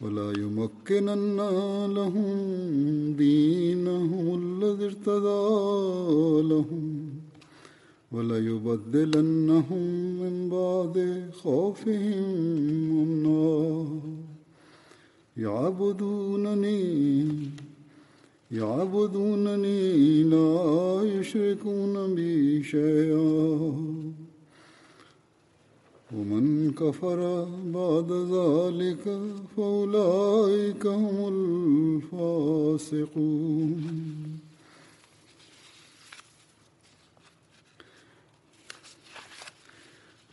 ولا يمكنن لهم دينهم الذي ارتضى لهم ولا يبدلنهم من بعد خوفهم أمنا. يعبدونني يعبدونني لا يشركون بي شيئا. ومن كفر بعد ذلك فأولئك هم الفاسقون.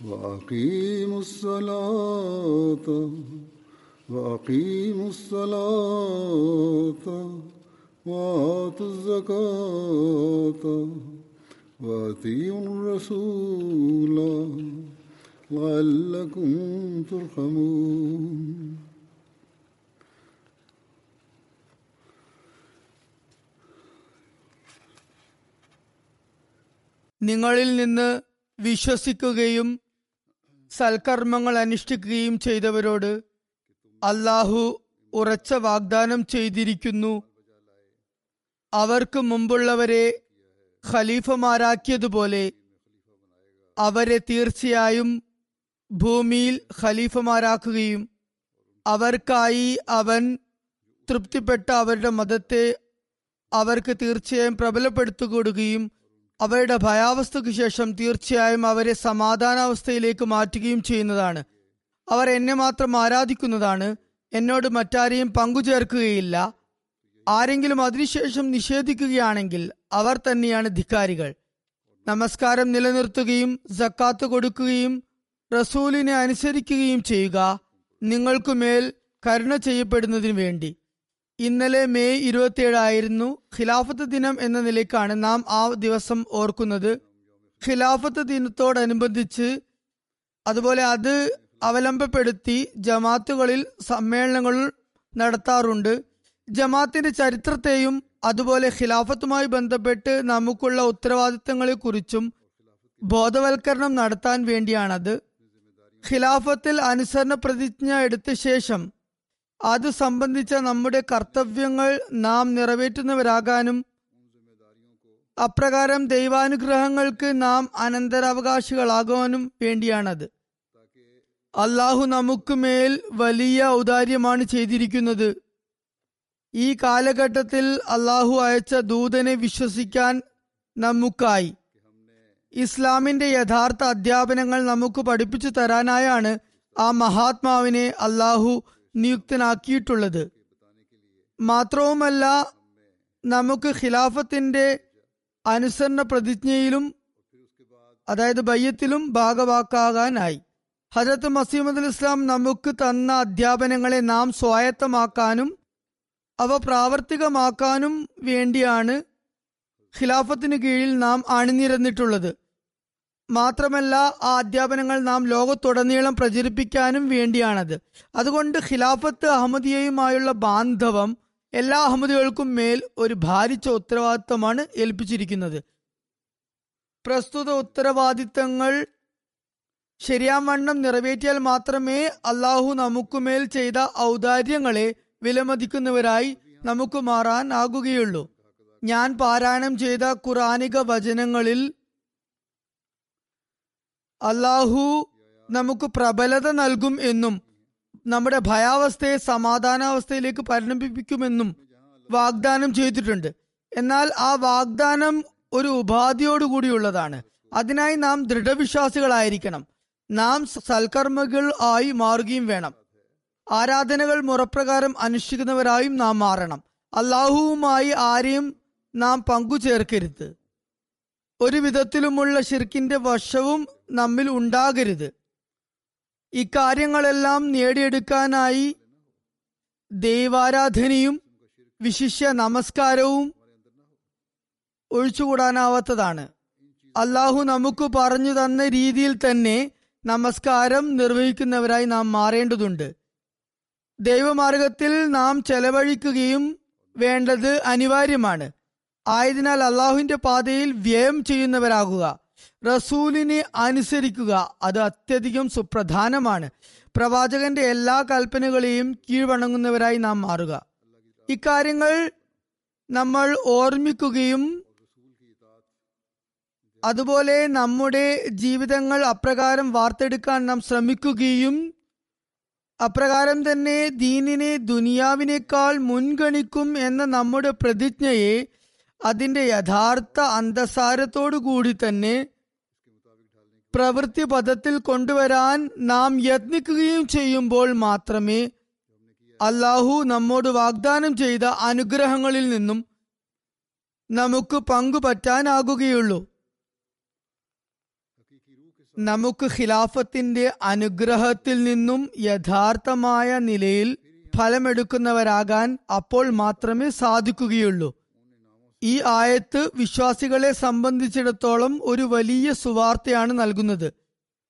وأقيموا الصلاة وأقيموا الصلاة وآتوا الزكاة وأطيعوا الرسول. لعلكم ترحمون നിങ്ങളിൽ നിന്ന് വിശ്വസിക്കുകയും സൽക്കർമ്മങ്ങൾ അനുഷ്ഠിക്കുകയും ചെയ്തവരോട് അള്ളാഹു ഉറച്ച വാഗ്ദാനം ചെയ്തിരിക്കുന്നു അവർക്ക് മുമ്പുള്ളവരെ ഖലീഫമാരാക്കിയതുപോലെ അവരെ തീർച്ചയായും ഭൂമിയിൽ ഖലീഫമാരാക്കുകയും അവർക്കായി അവൻ തൃപ്തിപ്പെട്ട അവരുടെ മതത്തെ അവർക്ക് തീർച്ചയായും പ്രബലപ്പെടുത്തുകൊടുകയും അവരുടെ ഭയാവസ്ഥയ്ക്ക് ശേഷം തീർച്ചയായും അവരെ സമാധാനാവസ്ഥയിലേക്ക് മാറ്റുകയും ചെയ്യുന്നതാണ്. അവർ എന്നെ മാത്രം ആരാധിക്കുന്നതാണ്. എന്നോട് മറ്റാരെയും പങ്കുചേർക്കുകയില്ല. ആരെങ്കിലും അതിനുശേഷം നിഷേധിക്കുകയാണെങ്കിൽ അവർ തന്നെയാണ് ധിക്കാരികൾ. നമസ്കാരം നിലനിർത്തുകയും സക്കാത്ത് കൊടുക്കുകയും റസൂലിനെ അനുസരിക്കുകയും ചെയ്യുക നിങ്ങൾക്കു മേൽ കരുണ ചെയ്യപ്പെടുന്നതിനു വേണ്ടി. ഇന്നലെ മെയ് ഇരുപത്തിയേഴായിരുന്നു ഖിലാഫത്ത് ദിനം എന്ന നിലയ്ക്കാണ് നാം ആ ദിവസം ഓർക്കുന്നത്. ഖിലാഫത്ത് ദിനത്തോടനുബന്ധിച്ച് അതുപോലെ അത് അവലംബപ്പെടുത്തി ജമാത്തുകളിൽ സമ്മേളനങ്ങൾ നടത്താറുണ്ട്. ജമാത്തിന്റെ ചരിത്രത്തെയും അതുപോലെ ഖിലാഫത്തുമായി ബന്ധപ്പെട്ട് നമുക്കുള്ള ഉത്തരവാദിത്തങ്ങളെക്കുറിച്ചും ബോധവൽക്കരണം നടത്താൻ വേണ്ടിയാണത്. ഖിലാഫത്തിൽ അനുസരണ പ്രതിജ്ഞ എടുത്ത ശേഷം അത് സംബന്ധിച്ച നമ്മുടെ കർത്തവ്യങ്ങൾ നാം നിറവേറ്റുന്നവരാകാനും അപ്രകാരം ദൈവാനുഗ്രഹങ്ങൾക്ക് നാം അനന്തരാവകാശികളാകാനും വേണ്ടിയാണത്. അള്ളാഹു നമുക്ക് മേൽ വലിയ ഔദാര്യമാണ് ചെയ്തിരിക്കുന്നത്. ഈ കാലഘട്ടത്തിൽ അള്ളാഹു അയച്ച ദൂതനെ വിശ്വസിക്കാൻ നമുക്കായി. ഇസ്ലാമിന്റെ യഥാർത്ഥ അധ്യാപനങ്ങൾ നമുക്ക് പഠിപ്പിച്ചു തരാനായാണ് ആ മഹാത്മാവിനെ അള്ളാഹു നിയുക്തനാക്കിയിട്ടുള്ളത്. മാത്രവുമല്ല നമുക്ക് ഖിലാഫത്തിന്റെ അനുസരണ പ്രതിജ്ഞയിലും അതായത് ബയ്യത്തിലും ഭാഗവാക്കാകാനായി. ഹജരത്ത് മസീമദ് ഇസ്ലാം നമുക്ക് തന്ന അധ്യാപനങ്ങളെ നാം സ്വായത്തമാക്കാനും അവ പ്രാവർത്തികമാക്കാനും വേണ്ടിയാണ് ഖിലാഫത്തിന് കീഴിൽ നാം അണിനിരന്നിട്ടുള്ളത്. മാത്രമല്ല ആ അധ്യാപനങ്ങൾ നാം ലോകത്തുടനീളം പ്രചരിപ്പിക്കാനും വേണ്ടിയാണത്. അതുകൊണ്ട് ഖിലാഫത്ത് അഹമ്മദിയയുമായുള്ള ബാന്ധവം എല്ലാ അഹമ്മദികൾക്കും മേൽ ഒരു ഭാരിച്ച ഉത്തരവാദിത്തമാണ് ഏൽപ്പിച്ചിരിക്കുന്നത്. പ്രസ്തുത ഉത്തരവാദിത്തങ്ങൾ ശരിയാവണ്ണം നിറവേറ്റിയാൽ മാത്രമേ അള്ളാഹു നമുക്കുമേൽ ചെയ്ത ഔദാര്യങ്ങളെ വിലമതിക്കുന്നവരായി നമുക്ക് മാറാൻ ആകുകയുള്ളൂ. ഞാൻ പാരായണം ചെയ്ത ഖുറാനിക വചനങ്ങളിൽ അള്ളാഹു നമുക്ക് പ്രബലത നൽകും എന്നും നമ്മുടെ ഭയാവസ്ഥയെ സമാധാനാവസ്ഥയിലേക്ക് പരിണമിപ്പിക്കുമെന്നും വാഗ്ദാനം ചെയ്തിട്ടുണ്ട്. എന്നാൽ ആ വാഗ്ദാനം ഒരു ഉപാധിയോടുകൂടിയുള്ളതാണ്. അതിനായി നാം ദൃഢവിശ്വാസികളായിരിക്കണം. നാം സൽക്കർമ്മകൾ ആയി മാറുകയും വേണം. ആരാധനകൾ മുറപ്രകാരം അനുഷ്ഠിക്കുന്നവരായും നാം മാറണം. അള്ളാഹുവുമായി ആരെയും നാം പങ്കുചേർക്കരുത്. ഒരു വിധത്തിലുമുള്ള ഷിർക്കിന്റെ വശവും നമ്മിൽ ഉണ്ടാകരുത്. ഇക്കാര്യങ്ങളെല്ലാം നേടിയെടുക്കാനായി ദൈവാരാധനയും വിശിഷ്യ നമസ്കാരവും ഒഴിച്ചുകൂടാനാവാത്തതാണ്. അള്ളാഹു നമുക്ക് പറഞ്ഞു തന്ന രീതിയിൽ തന്നെ നമസ്കാരം നിർവഹിക്കുന്നവരായി നാം മാറേണ്ടതുണ്ട്. ദൈവമാർഗത്തിൽ നാം ചെലവഴിക്കുകയും വേണ്ടത് അനിവാര്യമാണ്. ആയതിനാൽ അള്ളാഹുവിന്റെ പാതയിൽ വ്യയം ചെയ്യുന്നവരാകുക. റസൂലിനെ അനുസരിക്കുക. അത് അത്യധികം സുപ്രധാനമാണ്. പ്രവാചകന്റെ എല്ലാ കൽപ്പനകളെയും കീഴ്വണങ്ങുന്നവരായി നാം മാറുക. ഇക്കാര്യങ്ങൾ നമ്മൾ ഓർമ്മിക്കുകയും അതുപോലെ നമ്മുടെ ജീവിതങ്ങൾ അപ്രകാരം വാർത്തെടുക്കാൻ നാം ശ്രമിക്കുകയും അപ്രകാരം തന്നെ ദീനിനെ ദുനിയാവിനേക്കാൾ മുൻഗണിക്കും എന്ന നമ്മുടെ പ്രതിജ്ഞയെ അതിന്റെ യഥാർത്ഥ അന്തസാരത്തോടു കൂടി തന്നെ പ്രവൃത്തി പദത്തിൽ കൊണ്ടുവരാൻ നാം യത്നിക്കുകയും ചെയ്യുമ്പോൾ മാത്രമേ അല്ലാഹു നമ്മോട് വാഗ്ദാനം ചെയ്ത അനുഗ്രഹങ്ങളിൽ നിന്നും നമുക്ക് പങ്കുപറ്റാനാകുകയുള്ളൂ. നമുക്ക് ഖിലാഫത്തിന്റെ അനുഗ്രഹത്തിൽ നിന്നും യഥാർത്ഥമായ നിലയിൽ ഫലമെടുക്കുന്നവരാകാൻ അപ്പോൾ മാത്രമേ സാധിക്കുകയുള്ളൂ. ഈ ആയത്ത് വിശ്വാസികളെ സംബന്ധിച്ചിടത്തോളം ഒരു വലിയ സുവാർത്തയാണ് നൽകുന്നത്.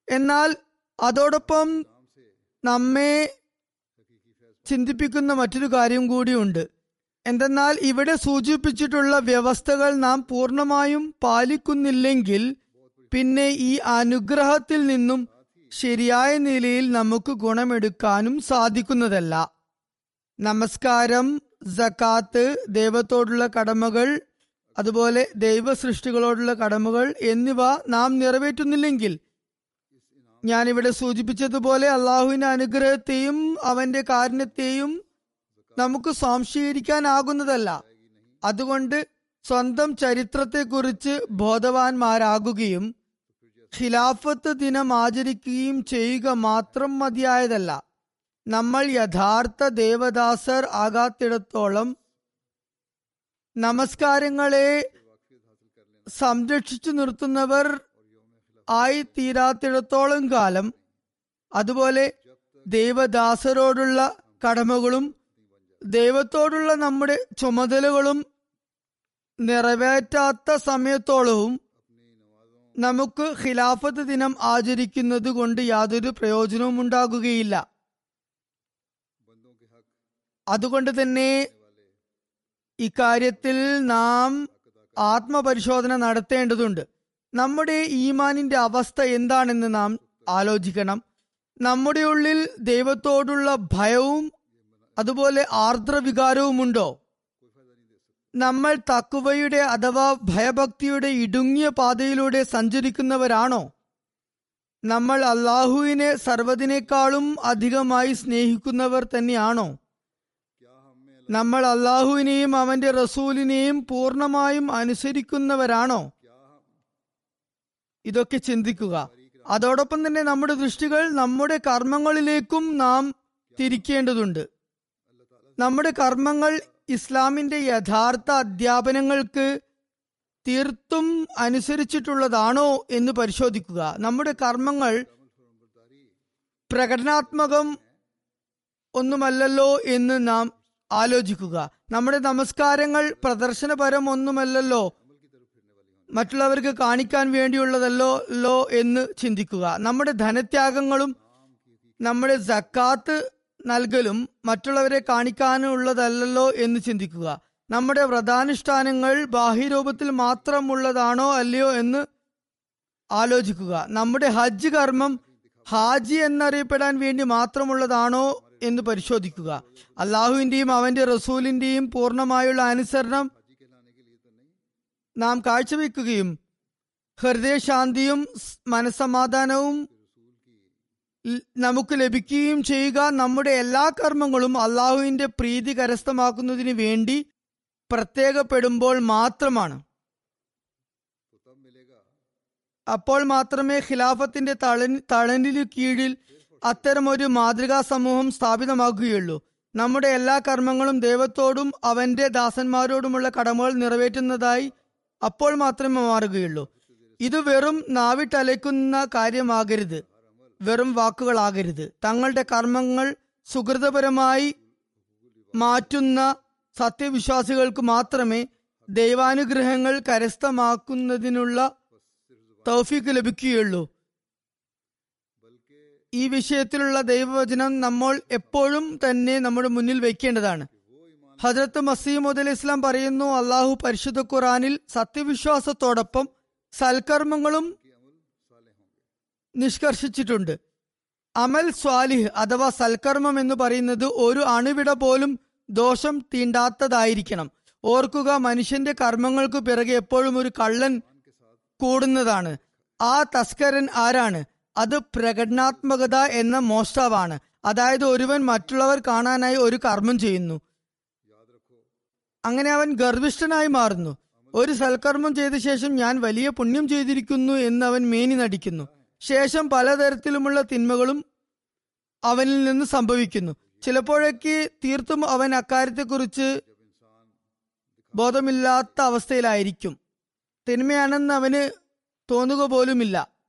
എന്നാൽ അതോടൊപ്പം നമ്മെ ചിന്തിപ്പിക്കുന്ന മറ്റൊരു കാര്യം കൂടിയുണ്ട് എന്തെന്നാൽ ഇവിടെ സൂചിപ്പിച്ചിട്ടുള്ള വ്യവസ്ഥകൾ നാം പൂർണമായും പാലിക്കുന്നില്ലെങ്കിൽ പിന്നെ ഈ അനുഗ്രഹത്തിൽ നിന്നും ശരിയായ നിലയിൽ നമുക്ക് ഗുണമെടുക്കാനും സാധിക്കുന്നതല്ല. നമസ്കാരം. സക്കാത്ത് ദൈവത്തോടുള്ള കടമകൾ അതുപോലെ ദൈവ സൃഷ്ടികളോടുള്ള കടമകൾ എന്നിവ നാം നിറവേറ്റുന്നില്ലെങ്കിൽ ഞാനിവിടെ സൂചിപ്പിച്ചതുപോലെ അള്ളാഹുവിന്റെ അനുഗ്രഹത്തെയും അവന്റെ കാരുണ്യത്തെയും നമുക്ക് സ്വാംശീകരിക്കാനാകുന്നതല്ല. അതുകൊണ്ട് സ്വന്തം ചരിത്രത്തെക്കുറിച്ച് ബോധവാന്മാരാകുകയും ഖിലാഫത്ത് ദിനം ആചരിക്കുകയും ചെയ്യുക മാത്രം മതിയായതല്ല. നമ്മൾ യഥാർത്ഥ ദേവദാസർ ആകാത്തിടത്തോളം നമസ്കാരങ്ങളെ സംരക്ഷിച്ചു നിർത്തുന്നവർ ആയി തീരാത്തിടത്തോളം കാലം. അതുപോലെ ദൈവദാസരോടുള്ള കടമകളും ദൈവത്തോടുള്ള നമ്മുടെ ചുമതലകളും നിറവേറ്റാത്ത സമയത്തോളവും നമുക്ക് ഖിലാഫത്ത് ദിനം ആചരിക്കുന്നത് കൊണ്ട് യാതൊരു പ്രയോജനവും ഉണ്ടാകുകയില്ല. അതുകൊണ്ട് തന്നെ ഇക്കാര്യത്തിൽ നാം ആത്മപരിശോധന നടത്തേണ്ടതുണ്ട്. നമ്മുടെ ഈമാനിന്റെ അവസ്ഥ എന്താണെന്ന് നാം ആലോചിക്കണം. നമ്മുടെ ഉള്ളിൽ ദൈവത്തോടുള്ള ഭയവും അതുപോലെ ആർദ്രവികാരവുമുണ്ടോ? നമ്മൾ തക്കുവയുടെ അഥവാ ഭയഭക്തിയുടെ ഇടുങ്ങിയ പാതയിലൂടെ സഞ്ചരിക്കുന്നവരാണോ? നമ്മൾ അള്ളാഹുവിനെ സർവതിനേക്കാളും അധികമായി സ്നേഹിക്കുന്നവർ തന്നെയാണോ? നമ്മൾ അള്ളാഹുവിനെയും അവന്റെ റസൂലിനെയും പൂർണമായും അനുസരിക്കുന്നവരാണോ? ഇതൊക്കെ ചിന്തിക്കുക. അതോടൊപ്പം തന്നെ നമ്മുടെ ദൃഷ്ടികൾ നമ്മുടെ കർമ്മങ്ങളിലേക്കും നാം തിരിക്കേണ്ടതുണ്ട്. നമ്മുടെ കർമ്മങ്ങൾ ഇസ്ലാമിന്റെ യഥാർത്ഥ അധ്യാപനങ്ങൾക്ക് തീർത്തും അനുസരിച്ചിട്ടുള്ളതാണോ എന്ന് പരിശോധിക്കുക. നമ്മുടെ കർമ്മങ്ങൾ പ്രകടനാത്മകം ഒന്നുമല്ലല്ലോ എന്ന് നാം ആലോചിക്കുക. നമ്മുടെ നമസ്കാരങ്ങൾ പ്രദർശനപരം ഒന്നുമല്ലല്ലോ. മറ്റുള്ളവർക്ക് കാണിക്കാൻ വേണ്ടിയുള്ളതല്ലോ ലോ എന്ന് ചിന്തിക്കുക. നമ്മുടെ ധനത്യാഗങ്ങളും നമ്മുടെ സക്കാത്ത് നൽകലും മറ്റുള്ളവരെ കാണിക്കാനുള്ളതല്ലോ എന്ന് ചിന്തിക്കുക. നമ്മുടെ വ്രതാനുഷ്ഠാനങ്ങൾ ബാഹ്യരൂപത്തിൽ മാത്രമുള്ളതാണോ അല്ലയോ എന്ന് ആലോചിക്കുക. നമ്മുടെ ഹജ്ജ് കർമ്മം ഹാജി എന്നറിയപ്പെടാൻ വേണ്ടി മാത്രമുള്ളതാണോ എന്ന് പരിശോധിക്കുക. അള്ളാഹുവിന്റെയും അവന്റെ റസൂലിന്റെയും പൂർണമായുള്ള അനുസരണം നാം കാഴ്ചവെക്കുകയും ഹൃദയശാന്തിയും മനസമാധാനവും നമുക്ക് ലഭിക്കുകയും ചെയ്യുക. നമ്മുടെ എല്ലാ കർമ്മങ്ങളും അള്ളാഹുവിന്റെ പ്രീതി കരസ്ഥമാക്കുന്നതിന് വേണ്ടി പ്രത്യേകപ്പെടുമ്പോൾ മാത്രമാണ്. അപ്പോൾ മാത്രമേ ഖിലാഫത്തിന്റെ തള തളനിനു കീഴിൽ അത്തരമൊരു മാതൃകാ സമൂഹം സ്ഥാപിതമാകുകയുള്ളൂ. നമ്മുടെ എല്ലാ കർമ്മങ്ങളും ദൈവത്തോടും അവന്റെ ദാസന്മാരോടുമുള്ള കടമകൾ നിറവേറ്റുന്നതായി അപ്പോൾ മാത്രമേ മാറുകയുള്ളൂ. ഇത് വെറും നാവിട്ടലയ്ക്കുന്ന കാര്യമാകരുത്. വെറും വാക്കുകളാകരുത്. തങ്ങളുടെ കർമ്മങ്ങൾ സുഹൃതപരമായി മാറ്റുന്ന സത്യവിശ്വാസികൾക്ക് മാത്രമേ ദൈവാനുഗ്രഹങ്ങൾ കരസ്ഥമാക്കുന്നതിനുള്ള തൗഫീക്ക് ലഭിക്കുകയുള്ളൂ. ഈ വിഷയത്തിലുള്ള ദൈവവചനം നമ്മൾ എപ്പോഴും തന്നെ നമ്മുടെ മുന്നിൽ വെക്കേണ്ടതാണ്. ഹജ്രത്ത് മസീമുദ് അലി ഇസ്ലാം പറയുന്നു അള്ളാഹു പരിശുദ്ധ ഖുറാനിൽ സത്യവിശ്വാസത്തോടൊപ്പം സൽക്കർമ്മങ്ങളും നിഷ്കർഷിച്ചിട്ടുണ്ട്. അമൽ സ്വാലിഹ് അഥവാ സൽക്കർമ്മം എന്ന് പറയുന്നത് ഒരു അണുവിട പോലും ദോഷം തീണ്ടാത്തതായിരിക്കണം. ഓർക്കുക മനുഷ്യന്റെ കർമ്മങ്ങൾക്ക് പിറകെ എപ്പോഴും ഒരു കള്ളൻ കൂടുന്നതാണ്. ആ തസ്കരൻ ആരാണ്? അത് പ്രകടനാത്മകത എന്ന മോഷ്ടാവാണ്. അതായത് ഒരുവൻ മറ്റുള്ളവർ കാണാനായി ഒരു കർമ്മം ചെയ്യുന്നു. അങ്ങനെ അവൻ ഗർഭിഷ്ഠനായി മാറുന്നു. ഒരു സൽക്കർമ്മം ചെയ്ത ശേഷം ഞാൻ വലിയ പുണ്യം ചെയ്തിരിക്കുന്നു എന്ന് അവൻ മേനി നടിക്കുന്നു. ശേഷം പലതരത്തിലുമുള്ള തിന്മകളും അവനിൽ നിന്ന് സംഭവിക്കുന്നു. ചിലപ്പോഴൊക്കെ തീർത്തും അവൻ അക്കാര്യത്തെക്കുറിച്ച് ബോധമില്ലാത്ത അവസ്ഥയിലായിരിക്കും. തിന്മയാണെന്ന് അവന് തോന്നുക പോലുമില്ല.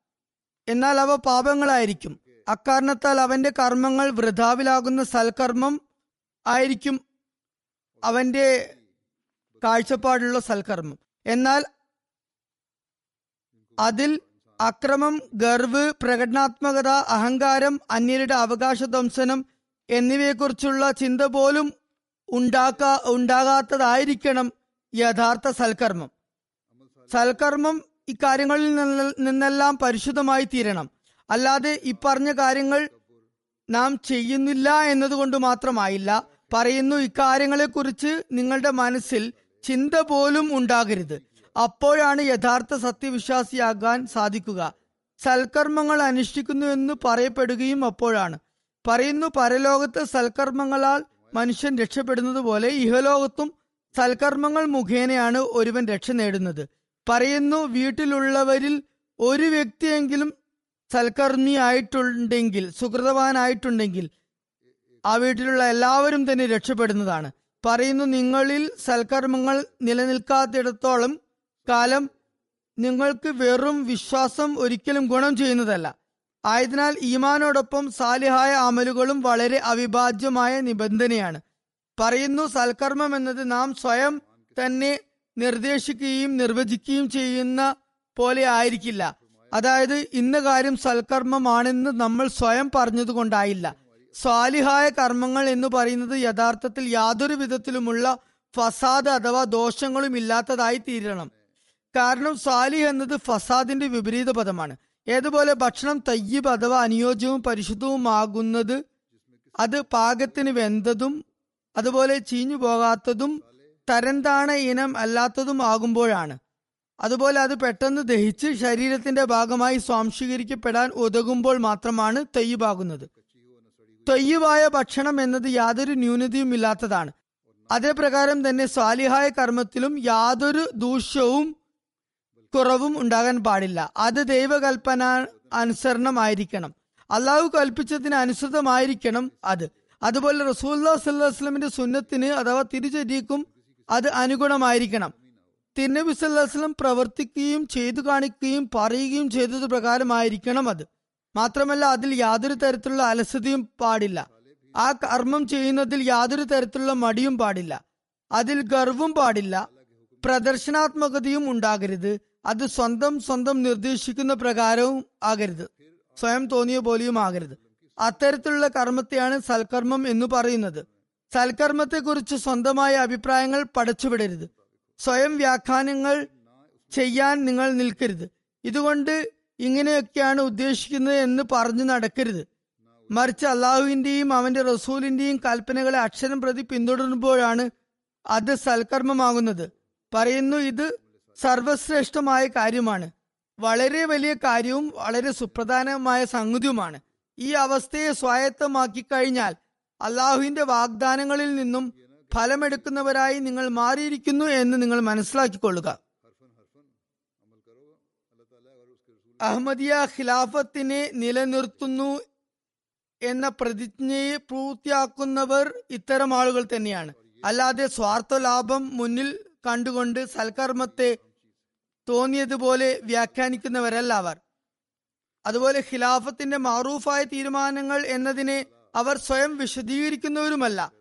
എന്നാൽ അവ പാപങ്ങളായിരിക്കും. അക്കാരണത്താൽ അവന്റെ കർമ്മങ്ങൾ വൃഥാവിലാകുന്ന സൽക്കർമ്മം ആയിരിക്കും അവന്റെ കാഴ്ചപ്പാടുള്ള സൽക്കർമ്മം. എന്നാൽ അതിൽ അക്രമം ഗർവ് പ്രകടനാത്മകത അഹങ്കാരം അന്യരുടെ അവകാശ ധ്വംസനം എന്നിവയെക്കുറിച്ചുള്ള ചിന്ത പോലും ഉണ്ടാക്കാ ഉണ്ടാകാത്തതായിരിക്കണം യഥാർത്ഥ സൽക്കർമ്മം. സൽക്കർമ്മം ഇക്കാര്യങ്ങളിൽ നിന്ന് നിന്നെല്ലാം പരിശുദ്ധമായി തീരണം. അല്ലാതെ ഇപ്പറഞ്ഞ കാര്യങ്ങൾ നാം ചെയ്യുന്നില്ല എന്നതുകൊണ്ട് മാത്രമായില്ല പറയുന്നു ഇക്കാര്യങ്ങളെക്കുറിച്ച് നിങ്ങളുടെ മനസ്സിൽ ചിന്ത പോലും ഉണ്ടാകരുത്. അപ്പോഴാണ് യഥാർത്ഥ സത്യവിശ്വാസിയാകാൻ സാധിക്കുക. സൽക്കർമ്മങ്ങൾ അനുഷ്ഠിക്കുന്നു എന്ന് പറയപ്പെടുകയും അപ്പോഴാണ്. പറയുന്നു പരലോകത്ത് സൽക്കർമ്മങ്ങളാൽ മനുഷ്യൻ രക്ഷപ്പെടുന്നത് പോലെ ഇഹലോകത്തും സൽക്കർമ്മങ്ങൾ മുഖേനയാണ് ഒരുവൻ രക്ഷ നേടുന്നത്. പറയുന്നു വീട്ടിലുള്ളവരിൽ ഒരു വ്യക്തിയെങ്കിലും സൽക്കർമ്മി ആയിട്ടുണ്ടെങ്കിൽ സുഹൃതവാനായിട്ടുണ്ടെങ്കിൽ ആ വീട്ടിലുള്ള എല്ലാവരും തന്നെ രക്ഷപ്പെടുന്നതാണ്. പറയുന്നു നിങ്ങളിൽ സൽക്കർമ്മങ്ങൾ നിലനിൽക്കാത്തിടത്തോളം കാലം നിങ്ങൾക്ക് വെറും വിശ്വാസം ഒരിക്കലും ഗുണം ചെയ്യുന്നതല്ല. ആയതിനാൽ ഈമാനോടൊപ്പം സാലിഹായ അമലുകളും വളരെ അവിഭാജ്യമായ നിബന്ധനയാണ്. പറയുന്നു സൽക്കർമ്മം എന്നത് നാം സ്വയം തന്നെ നിർദ്ദേശിക്കുകയും നിർവചിക്കുകയും ചെയ്യുന്ന പോലെ ആയിരിക്കില്ല. അതായത് ഇന്ന കാര്യം സൽക്കർമ്മമാണെന്ന് നമ്മൾ സ്വയം പറഞ്ഞതുകൊണ്ടായില്ല. സ്വാലിഹായ കർമ്മങ്ങൾ എന്ന് പറയുന്നത് യഥാർത്ഥത്തിൽ യാതൊരു വിധത്തിലുമുള്ള ഫസാദ് അഥവാ ദോഷങ്ങളും ഇല്ലാത്തതായി തീരണം. കാരണം സാലിഹ് എന്നത് ഫസാദിന്റെ വിപരീത പദമാണ്. ഏതുപോലെ ഭക്ഷണം തയ്യബ് അഥവാ അനുയോജ്യവും പരിശുദ്ധവുമാകുന്നത് അത് പാകത്തിന് വെന്തതും അതുപോലെ ചീഞ്ഞു പോകാത്തതും തരംതാണ ഇനം അല്ലാത്തതും ആകുമ്പോഴാണ്. അതുപോലെ അത് പെട്ടെന്ന് ദഹിച്ച് ശരീരത്തിന്റെ ഭാഗമായി സ്വാംശീകരിക്കപ്പെടാൻ ഉതകുമ്പോൾ മാത്രമാണ് തയ്യബാകുന്നത്. തൊയ്യവായ ഭക്ഷണം എന്നത് യാതൊരു ന്യൂനതയും ഇല്ലാത്തതാണ്. അതേപ്രകാരം തന്നെ സ്വാലിഹായ കർമ്മത്തിലും യാതൊരു ദൂഷ്യവും കുറവും ഉണ്ടാകാൻ പാടില്ല. അത് ദൈവകൽപ്പന അനുസരണമായിരിക്കണം അള്ളാഹു കൽപ്പിച്ചതിന് അനുസൃതമായിരിക്കണം അത്. അതുപോലെ റസൂല്ലാ സല്ലാസ്ലമിന്റെ സുന്നത്തിന് അഥവാ തിരിച്ചരിക്കും അത് അനുഗുണമായിരിക്കണം. തിരുനബി സല്ലാസ്ലം പ്രവർത്തിക്കുകയും ചെയ്തു കാണിക്കുകയും പറയുകയും ചെയ്തത് പ്രകാരമായിരിക്കണം അത്. മാത്രമല്ല അതിൽ യാതൊരു തരത്തിലുള്ള അലസതയും പാടില്ല. ആ കർമ്മം ചെയ്യുന്നതിൽ യാതൊരു തരത്തിലുള്ള മടിയും പാടില്ല. അതിൽ ഗർവും പാടില്ല. പ്രദർശനാത്മകതയും ഉണ്ടാകരുത്. അത് സ്വന്തം സ്വന്തം നിർദ്ദേശിക്കുന്ന പ്രകാരവും ആകരുത്. സ്വയം തോന്നിയ പോലെയും ആകരുത്. അത്തരത്തിലുള്ള കർമ്മത്തെയാണ് സൽക്കർമ്മം എന്ന് പറയുന്നത്. സൽക്കർമ്മത്തെക്കുറിച്ച് സ്വന്തമായ അഭിപ്രായങ്ങൾ പടച്ചുവിടരുത്. സ്വയം വ്യാഖ്യാനങ്ങൾ ചെയ്യാൻ നിങ്ങൾ നിൽക്കരുത്. ഇതുകൊണ്ട് ഇങ്ങനെയൊക്കെയാണ് ഉദ്ദേശിക്കുന്നത് എന്ന് പറഞ്ഞു നടക്കരുത്. മറിച്ച് അള്ളാഹുവിന്റെയും അവന്റെ റസൂലിന്റെയും കൽപ്പനകളെ അക്ഷരം പ്രതി പിന്തുടരുമ്പോഴാണ് അത് സൽക്കർമ്മമാകുന്നത്. പറയുന്നു ഇത് സർവശ്രേഷ്ഠമായ കാര്യമാണ്. വളരെ വലിയ കാര്യവും വളരെ സുപ്രധാനമായ സംഗതിയുമാണ്. ഈ അവസ്ഥയെ സ്വായത്തമാക്കി കഴിഞ്ഞാൽ അള്ളാഹുവിന്റെ വാഗ്ദാനങ്ങളിൽ നിന്നും ഫലമെടുക്കുന്നവരായി നിങ്ങൾ മാറിയിരിക്കുന്നു എന്ന് നിങ്ങൾ മനസ്സിലാക്കിക്കൊള്ളുക. അഹമ്മദിയ ഖിലാഫത്തിനെ നിലനിർത്തുന്നു എന്ന പ്രതിജ്ഞയെ പൂർത്തിയാക്കുന്നവർ ഇത്തരം ആളുകൾ തന്നെയാണ്. അല്ലാതെ സ്വാർത്ഥ ലാഭം മുന്നിൽ കണ്ടുകൊണ്ട് സൽക്കർമ്മത്തെ തോന്നിയതുപോലെ വ്യാഖ്യാനിക്കുന്നവരല്ല അവർ. അതുപോലെ ഖിലാഫത്തിന്റെ മാറൂഫായ തീരുമാനങ്ങൾ എന്നതിനെ അവർ സ്വയം വിശദീകരിക്കുന്നവരുമല്ല.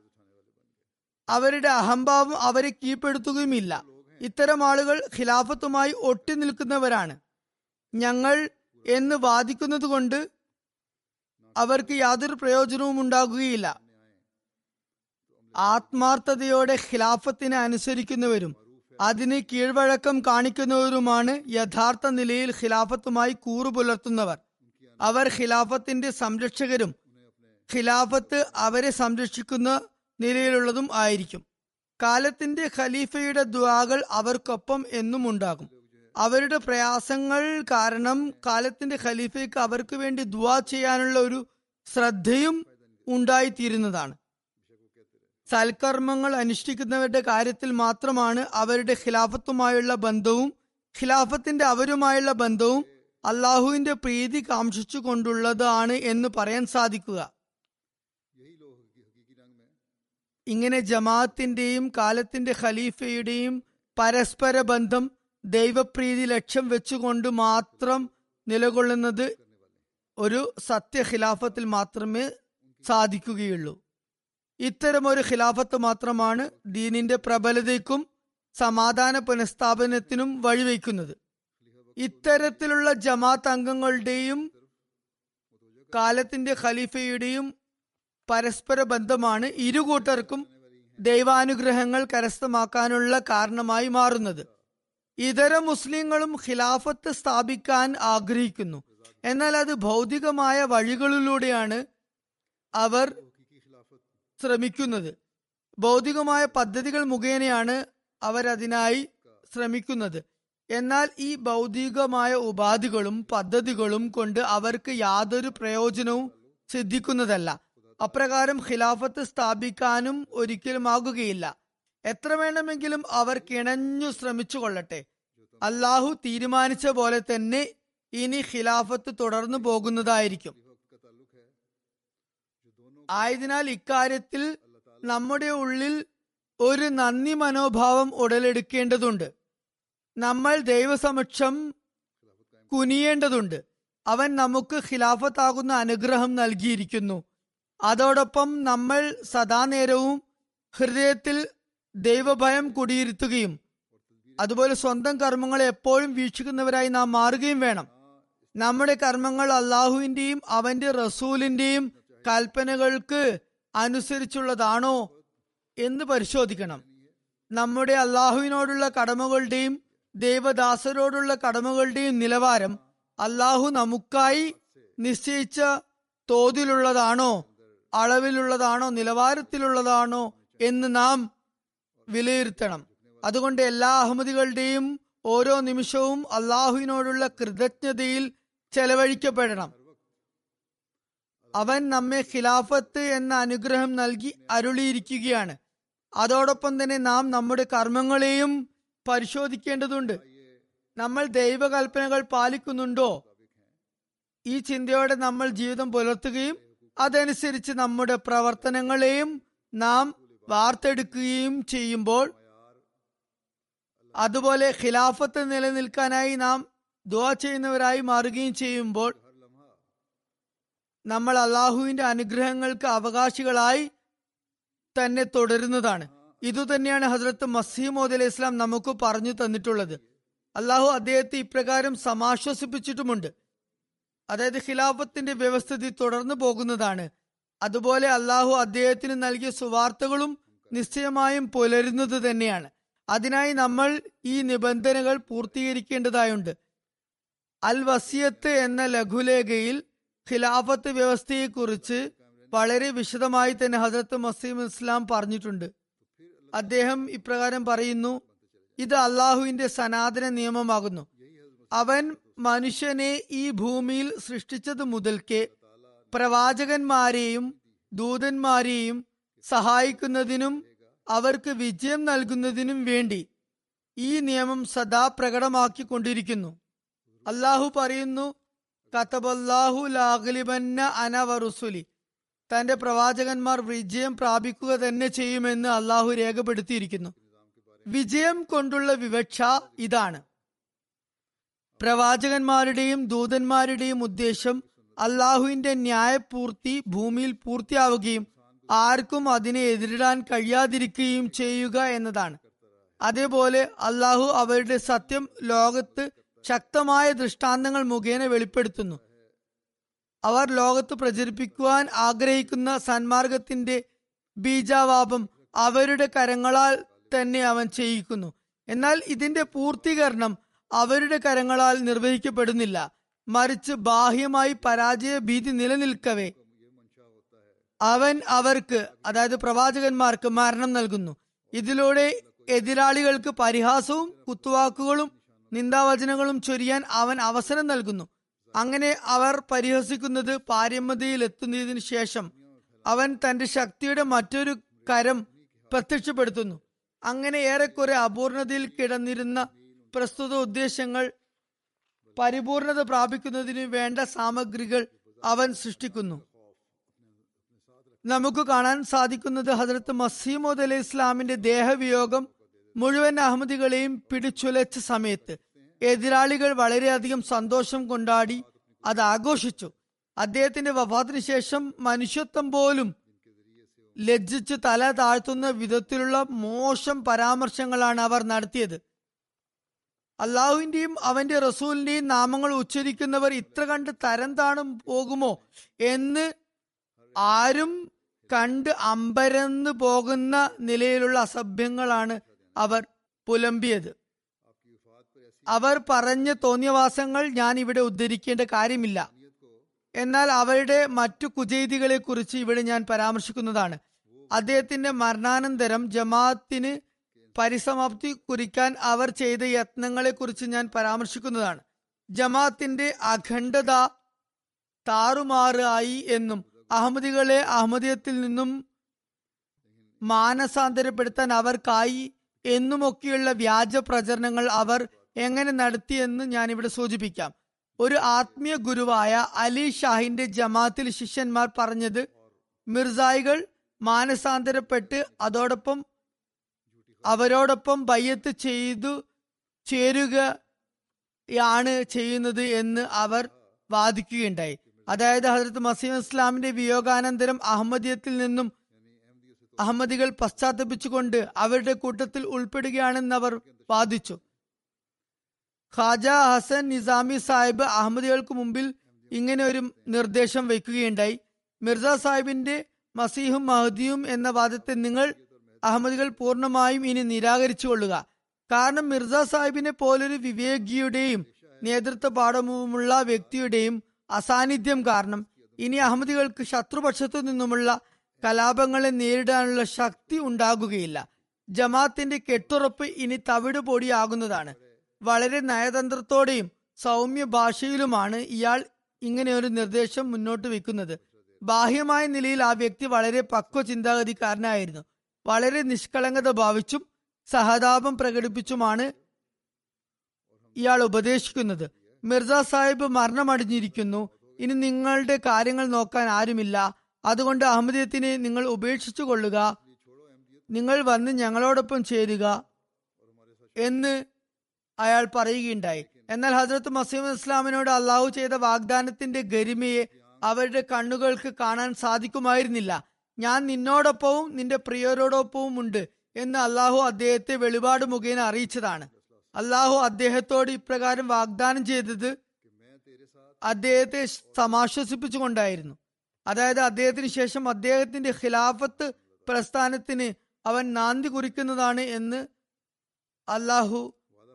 അവരുടെ അഹംഭാവം അവരെ കീഴ്പ്പെടുത്തുകയുമില്ല. ഇത്തരം ആളുകൾ ഖിലാഫത്തുമായി ഒട്ടി നിൽക്കുന്നവരാണ്. ഞങ്ങൾ എന്ന് വാദിക്കുന്നത് കൊണ്ട് അവർക്ക് യാതൊരു പ്രയോജനവും ഉണ്ടാകുകയില്ല. ആത്മാർത്ഥതയോടെ ഖിലാഫത്തിനെ അനുസരിക്കുന്നവരും അതിന് കീഴ്വഴക്കം കാണിക്കുന്നവരുമാണ് യഥാർത്ഥ നിലയിൽ ഖിലാഫത്തുമായി കൂറു പുലർത്തുന്നവർ അവർ ഖിലാഫത്തിന്റെ സംരക്ഷകരും ഖിലാഫത്ത് അവരെ സംരക്ഷിക്കുന്ന നിലയിലുള്ളതും ആയിരിക്കും. കാലത്തിന്റെ ഖലീഫയുടെ ദ്വാകൾ അവർക്കൊപ്പം എന്നും ഉണ്ടാകും. അവരുടെ പ്രയാസങ്ങൾ കാരണം കാലത്തിന്റെ ഖലീഫയ്ക്ക് അവർക്ക് വേണ്ടി ദ്വാ ചെയ്യാനുള്ള ഒരു ശ്രദ്ധയും ഉണ്ടായിത്തീരുന്നതാണ്. സൽക്കർമ്മങ്ങൾ അനുഷ്ഠിക്കുന്നവരുടെ കാര്യത്തിൽ മാത്രമാണ് അവരുടെ ഖിലാഫത്തുമായുള്ള ബന്ധവും ഖിലാഫത്തിന്റെ അവരുമായുള്ള ബന്ധവും അള്ളാഹുവിന്റെ പ്രീതി കാംക്ഷിച്ചു കൊണ്ടുള്ളതാണ് എന്ന് പറയാൻ സാധിക്കുക. ഇങ്ങനെ ജമാഅത്തിന്റെയും കാലത്തിന്റെ ഖലീഫയുടെയും പരസ്പര ബന്ധം ദൈവപ്രീതി ലക്ഷ്യം വെച്ചുകൊണ്ട് മാത്രം നിലകൊള്ളുന്നത് ഒരു സത്യ ഖിലാഫത്തിൽ മാത്രമേ സാധിക്കുകയുള്ളൂ. ഒരു ഖിലാഫത്ത് മാത്രമാണ് ദീനിന്റെ പ്രബലതയ്ക്കും സമാധാന പുനഃസ്ഥാപനത്തിനും വഴിവെക്കുന്നത്. ഇത്തരത്തിലുള്ള ജമാഅത്ത് അംഗങ്ങളുടെയും കാലത്തിന്റെ ഖലീഫയുടെയും പരസ്പര ബന്ധമാണ് ഇരു കൂട്ടർക്കും ദൈവാനുഗ്രഹങ്ങൾ കരസ്ഥമാക്കാനുള്ള കാരണമായി മാറുന്നത്. ഇതര മുസ്ലിങ്ങളും ഖിലാഫത്ത് സ്ഥാപിക്കാൻ ആഗ്രഹിക്കുന്നു. എന്നാൽ അത് ഭൗതികമായ വഴികളിലൂടെയാണ് അവർ ശ്രമിക്കുന്നത്. ഭൗതികമായ പദ്ധതികൾ മുഖേനയാണ് അവരതിനായി ശ്രമിക്കുന്നത്. എന്നാൽ ഈ ഭൗതികമായ ഉപാധികളും പദ്ധതികളും കൊണ്ട് അവർക്ക് യാതൊരു പ്രയോജനവും സിദ്ധിക്കുന്നതല്ല. അപ്രകാരം ഖിലാഫത്ത് സ്ഥാപിക്കാനും ഒരിക്കലും ആകുകയില്ല എത്ര വേണമെങ്കിലും അവർ കിണഞ്ഞു ശ്രമിച്ചു കൊള്ളട്ടെ അള്ളാഹു തീരുമാനിച്ച പോലെ തന്നെ ഇനി ഖിലാഫത്ത് തുടർന്നു പോകുന്നതായിരിക്കും. ആയതിനാൽ ഇക്കാര്യത്തിൽ നമ്മുടെ ഉള്ളിൽ ഒരു നന്ദി മനോഭാവം ഉടലെടുക്കേണ്ടതുണ്ട്. നമ്മൾ ദൈവസമക്ഷം കുനിയേണ്ടതുണ്ട്. അവൻ നമുക്ക് ഖിലാഫത്താകുന്ന അനുഗ്രഹം നൽകിയിരിക്കുന്നു. അതോടൊപ്പം നമ്മൾ സദാനേരവും ഹൃദയത്തിൽ ദൈവഭയം കുടിയിരുത്തുകയും അതുപോലെ സ്വന്തം കർമ്മങ്ങളെ എപ്പോഴും വീക്ഷിക്കുന്നവരായി നാം മാറുകയും വേണം. നമ്മുടെ കർമ്മങ്ങൾ അള്ളാഹുവിന്റെയും അവന്റെ റസൂലിന്റെയും കൽപ്പനകൾക്ക് അനുസരിച്ചുള്ളതാണോ എന്ന് പരിശോധിക്കണം. നമ്മുടെ അള്ളാഹുവിനോടുള്ള കടമകളുടെയും ദൈവദാസരോടുള്ള കടമകളുടെയും നിലവാരം അല്ലാഹു നമുക്കായി നിശ്ചയിച്ച തോതിലുള്ളതാണോ അളവിലുള്ളതാണോ നിലവാരത്തിലുള്ളതാണോ എന്ന് നാം വിലയിരുത്തണം. അതുകൊണ്ട് എല്ലാ അഹമ്മദികളുടെയും ഓരോ നിമിഷവും അള്ളാഹുവിനോടുള്ള കൃതജ്ഞതയിൽ ചെലവഴിക്കപ്പെടണം. അവൻ നമ്മെ ഖിലാഫത്ത് എന്ന അനുഗ്രഹം നൽകി അരുളിയിരിക്കുകയാണ്. അതോടൊപ്പം തന്നെ നാം നമ്മുടെ കർമ്മങ്ങളെയും പരിശോധിക്കേണ്ടതുണ്ട്. നമ്മൾ ദൈവകൽപ്പനകൾ പാലിക്കുന്നുണ്ടോ? ഈ ചിന്തയോടെ നമ്മൾ ജീവിതം പുലർത്തുകയും അതനുസരിച്ച് നമ്മുടെ പ്രവർത്തനങ്ങളെയും നാം വാർത്തെടുക്കുകയും ചെയ്യുമ്പോൾ അതുപോലെ ഖിലാഫത്ത് നിലനിൽക്കാനായി നാം ദുവാ ചെയ്യുന്നവരായി മാറുകയും ചെയ്യുമ്പോൾ നമ്മൾ അള്ളാഹുവിന്റെ അനുഗ്രഹങ്ങൾക്ക് അവകാശികളായി തന്നെ തുടരുന്നതാണ്. ഇതുതന്നെയാണ് ഹസ്രത്ത് മസീമോദ് അലൈഹി ഇസ്ലാം നമുക്ക് പറഞ്ഞു തന്നിട്ടുള്ളത്. അള്ളാഹു അദ്ദേഹത്തെ ഇപ്രകാരം സമാശ്വസിപ്പിച്ചിട്ടുമുണ്ട്. അതായത് ഖിലാഫത്തിന്റെ വ്യവസ്ഥിതി തുടർന്നു പോകുന്നതാണ്. അതുപോലെ അള്ളാഹു അദ്ദേഹത്തിന് നൽകിയ സുവാർത്തകളും നിശ്ചയമായും പുലരുന്നത് തന്നെയാണ്. അതിനായി നമ്മൾ ഈ നിബന്ധനകൾ പൂർത്തീകരിക്കേണ്ടതായുണ്ട്. അൽ വസിയത്ത് എന്ന ലഘുലേഖയിൽ ഖിലാഫത്ത് വ്യവസ്ഥയെക്കുറിച്ച് വളരെ വിശദമായി തന്നെ ഹജറത്ത് മസീം ഇസ്ലാം പറഞ്ഞിട്ടുണ്ട്. അദ്ദേഹം ഇപ്രകാരം പറയുന്നു ഇത് അള്ളാഹുവിന്റെ സനാതന നിയമമാകുന്നു. അവൻ മനുഷ്യനെ ഈ ഭൂമിയിൽ സൃഷ്ടിച്ചത് മുതൽക്കേ പ്രവാചകന്മാരെയും ദൂതന്മാരെയും സഹായിക്കുന്നതിനും അവർക്ക് വിജയം നൽകുന്നതിനും വേണ്ടി ഈ നിയമം സദാ പ്രകടമാക്കിക്കൊണ്ടിരിക്കുന്നു. അല്ലാഹു പറയുന്നു കത്തബല്ലാഹു ലാഗ്ലിബന്ന അനവറുസുലി തന്റെ പ്രവാചകന്മാർ വിജയം പ്രാപിക്കുക തന്നെ ചെയ്യുമെന്ന് അള്ളാഹു രേഖപ്പെടുത്തിയിരിക്കുന്നു. വിജയം കൊണ്ടുള്ള വിവക്ഷ ഇതാണ്. പ്രവാചകന്മാരുടെയും ദൂതന്മാരുടെയും ഉദ്ദേശം അള്ളാഹുവിന്റെ ന്യായപൂർത്തി ഭൂമിയിൽ പൂർത്തിയാവുകയും ആർക്കും അതിനെ എതിരിടാൻ കഴിയാതിരിക്കുകയും ചെയ്യുക എന്നതാണ്. അതേപോലെ അള്ളാഹു അവരുടെ സത്യം ലോകത്ത് ശക്തമായ ദൃഷ്ടാന്തങ്ങൾ മുഖേന വെളിപ്പെടുത്തുന്നു. അവർ ലോകത്ത് പ്രചരിപ്പിക്കുവാൻ ആഗ്രഹിക്കുന്ന സന്മാർഗത്തിന്റെ ബീജാവാപം അവരുടെ കരങ്ങളാൽ തന്നെ അവൻ ചെയ്യിക്കുന്നു. എന്നാൽ ഇതിന്റെ പൂർത്തീകരണം അവരുടെ കരങ്ങളാൽ നിർവഹിക്കപ്പെടുന്നില്ല. മറിച്ച് ബാഹ്യമായി പരാജയ ഭീതി നിലനിൽക്കവേ. അവൻ അവർക്ക് അതായത് പ്രവാചകന്മാർക്ക് മരണം നൽകുന്നു. ഇതിലൂടെ എതിരാളികൾക്ക് പരിഹാസവും കുത്തുവാക്കുകളും നിന്ദാവചനങ്ങളും ചൊരിയാൻ അവൻ അവസരം നൽകുന്നു. അങ്ങനെ അവർ പരിഹസിക്കുന്നത് പാരമ്യതയിൽ എത്തുന്നതിന് ശേഷം അവൻ തന്റെ ശക്തിയുടെ മറ്റൊരു കരം പ്രത്യക്ഷപ്പെടുത്തുന്നു. അങ്ങനെ ഏറെക്കുറെ അപൂർണതയിൽ കിടന്നിരുന്ന പ്രസ്തുത ഉദ്ദേശങ്ങൾ പരിപൂർണത പ്രാപിക്കുന്നതിന് വേണ്ട സാമഗ്രികൾ അവൻ സൃഷ്ടിക്കുന്നു. നമുക്ക് കാണാൻ സാധിക്കുന്നത് ഹസരത്ത് മസീമോദ് അലൈഹി ഇസ്ലാമിന്റെ ദേഹവിയോഗം മുഴുവൻ അഹമ്മദികളെയും പിടിച്ചുലച്ച സമയത്ത് എതിരാളികൾ വളരെയധികം സന്തോഷം കൊണ്ടാടി അത് ആഘോഷിച്ചു. അദ്ദേഹത്തിന്റെ വഫാത്തിന് ശേഷം മനുഷ്യത്വം പോലും ലജ്ജിച്ച് തല താഴ്ത്തുന്ന വിധത്തിലുള്ള മോശം പരാമർശങ്ങളാണ് അവർ നടത്തിയത്. അള്ളാഹുവിന്റെയും അവന്റെ റസൂലിന്റെയും നാമങ്ങൾ ഉച്ചരിക്കുന്നവർ ഇത്ര കണ്ട് തരം താണും പോകുമോ എന്ന് ആരും കണ്ട് അമ്പരന്ന് പോകുന്ന നിലയിലുള്ള അസഭ്യങ്ങളാണ് അവർ പുലമ്പിയത്. അവർ പറഞ്ഞ തോന്നിയവാസങ്ങൾ ഞാൻ ഇവിടെ ഉദ്ധരിക്കേണ്ട കാര്യമില്ല. എന്നാൽ അവരുടെ മറ്റു കുചെയ്തികളെ കുറിച്ച് ഇവിടെ ഞാൻ പരാമർശിക്കുന്നതാണ്. അദ്ദേഹത്തിന്റെ മരണാനന്തരം ജമാഅത്തിന് പരിസമാപ്തി കുറിക്കാൻ അവർ ചെയ്ത യത്നങ്ങളെ കുറിച്ച് ഞാൻ പരാമർശിക്കുന്നതാണ്. ജമാത്തിന്റെ അഖണ്ഡത താറുമാറായി എന്നും അഹമ്മദികളെ അഹമ്മദിയത്തിൽ നിന്നും മാനസാന്തരപ്പെടുത്താൻ അവർക്കായി എന്നുമൊക്കെയുള്ള വ്യാജ പ്രചരണങ്ങൾ അവർ എങ്ങനെ നടത്തിയെന്ന് ഞാൻ ഇവിടെ സൂചിപ്പിക്കാം. ഒരു ആത്മീയ ഗുരുവായ അലി ഷാഹിന്റെ ജമാത്തിൽ ശിഷ്യന്മാർ പറഞ്ഞത് മിർസായികൾ മാനസാന്തരപ്പെട്ട് അതോടൊപ്പം അവരോടൊപ്പം ബയ്യത്ത് ചെയ്തു ചേരുകയാണ് ചെയ്യുന്നത് എന്ന് അവർ വാദിക്കുകയുണ്ടായി. അതായത് ഹജരത് മസീം ഇസ്ലാമിന്റെ വിയോഗാനന്തരം അഹമ്മദിയത്തിൽ നിന്നും അഹമ്മദികൾ പശ്ചാത്തപിച്ചുകൊണ്ട് അവരുടെ കൂട്ടത്തിൽ ഉൾപ്പെടുകയാണെന്ന് അവർ വാദിച്ചു. ഖാജ ഹസൻ നിസാമി സാഹിബ് അഹമ്മദികൾക്ക് മുമ്പിൽ ഇങ്ങനെ ഒരു നിർദ്ദേശം വയ്ക്കുകയുണ്ടായി. മിർസ സാഹിബിന്റെ മസീഹും മഹദിയും എന്ന വാദത്തെ നിങ്ങൾ അഹമ്മദികൾ പൂർണമായും ഇനി നിരാകരിച്ചു കൊള്ളുക കാരണം മിർസ സാഹിബിനെ പോലൊരു വിവേകിയുടെയും നേതൃത്വ പാഠവുമുള്ള വ്യക്തിയുടെയും അസാന്നിധ്യം കാരണം ഇനി അഹമ്മദികൾക്ക് ശത്രുപക്ഷത്തു നിന്നുമുള്ള കലാപങ്ങളെ നേരിടാനുള്ള ശക്തി ഉണ്ടാകുകയില്ല. ജമാത്തിന്റെ കെട്ടുറപ്പ് ഇനി തവിട് പൊടിയാകുന്നതാണ് വളരെ നയതന്ത്രത്തോടെയും സൗമ്യ ഭാഷയിലുമാണ് ഇയാൾ ഇങ്ങനെ ഒരു നിർദ്ദേശം മുന്നോട്ട് വെക്കുന്നത്. ബാഹ്യമായ നിലയിൽ ആ വ്യക്തി വളരെ പക്വ ചിന്താഗതിക്കാരനായിരുന്നു വളരെ നിഷ്കളങ്കത ഭാവിച്ചും സഹതാപം പ്രകടിപ്പിച്ചുമാണ് ഇയാൾ ഉപദേശിക്കുന്നത്. മിർസ സാഹിബ് മരണമടിഞ്ഞിരിക്കുന്നു. ഇനി നിങ്ങളുടെ കാര്യങ്ങൾ നോക്കാൻ ആരുമില്ല. അതുകൊണ്ട് അഹമ്മദീയത്തിനെ നിങ്ങൾ ഉപേക്ഷിച്ചു കൊള്ളുക. നിങ്ങൾ വന്ന് ഞങ്ങളോടൊപ്പം ചേരുക എന്ന് അയാൾ പറയുകയുണ്ടായി. എന്നാൽ ഹസ്രത്ത് മസീം ഇസ്ലാമിനോട് അള്ളാഹു ചെയ്ത വാഗ്ദാനത്തിന്റെ ഗരിമയെ അവരുടെ കണ്ണുകൾക്ക് കാണാൻ സാധിക്കുമായിരുന്നില്ല. ഞാൻ നിന്നോടൊപ്പവും നിന്റെ പ്രിയരോടൊപ്പവും ഉണ്ട് എന്ന് അള്ളാഹു അദ്ദേഹത്തെ വെളിപാട് മുഖേന അറിയിച്ചതാണ്. അള്ളാഹു അദ്ദേഹത്തോട് ഇപ്രകാരം വാഗ്ദാനം ചെയ്തത് അദ്ദേഹത്തെ സമാശ്വസിപ്പിച്ചുകൊണ്ടായിരുന്നു. അതായത് അദ്ദേഹത്തിന് ശേഷം അദ്ദേഹത്തിന്റെ ഖിലാഫത്ത് പ്രസ്ഥാനത്തിന് അവൻ നാന്തി കുറിക്കുന്നതാണ് എന്ന് അള്ളാഹു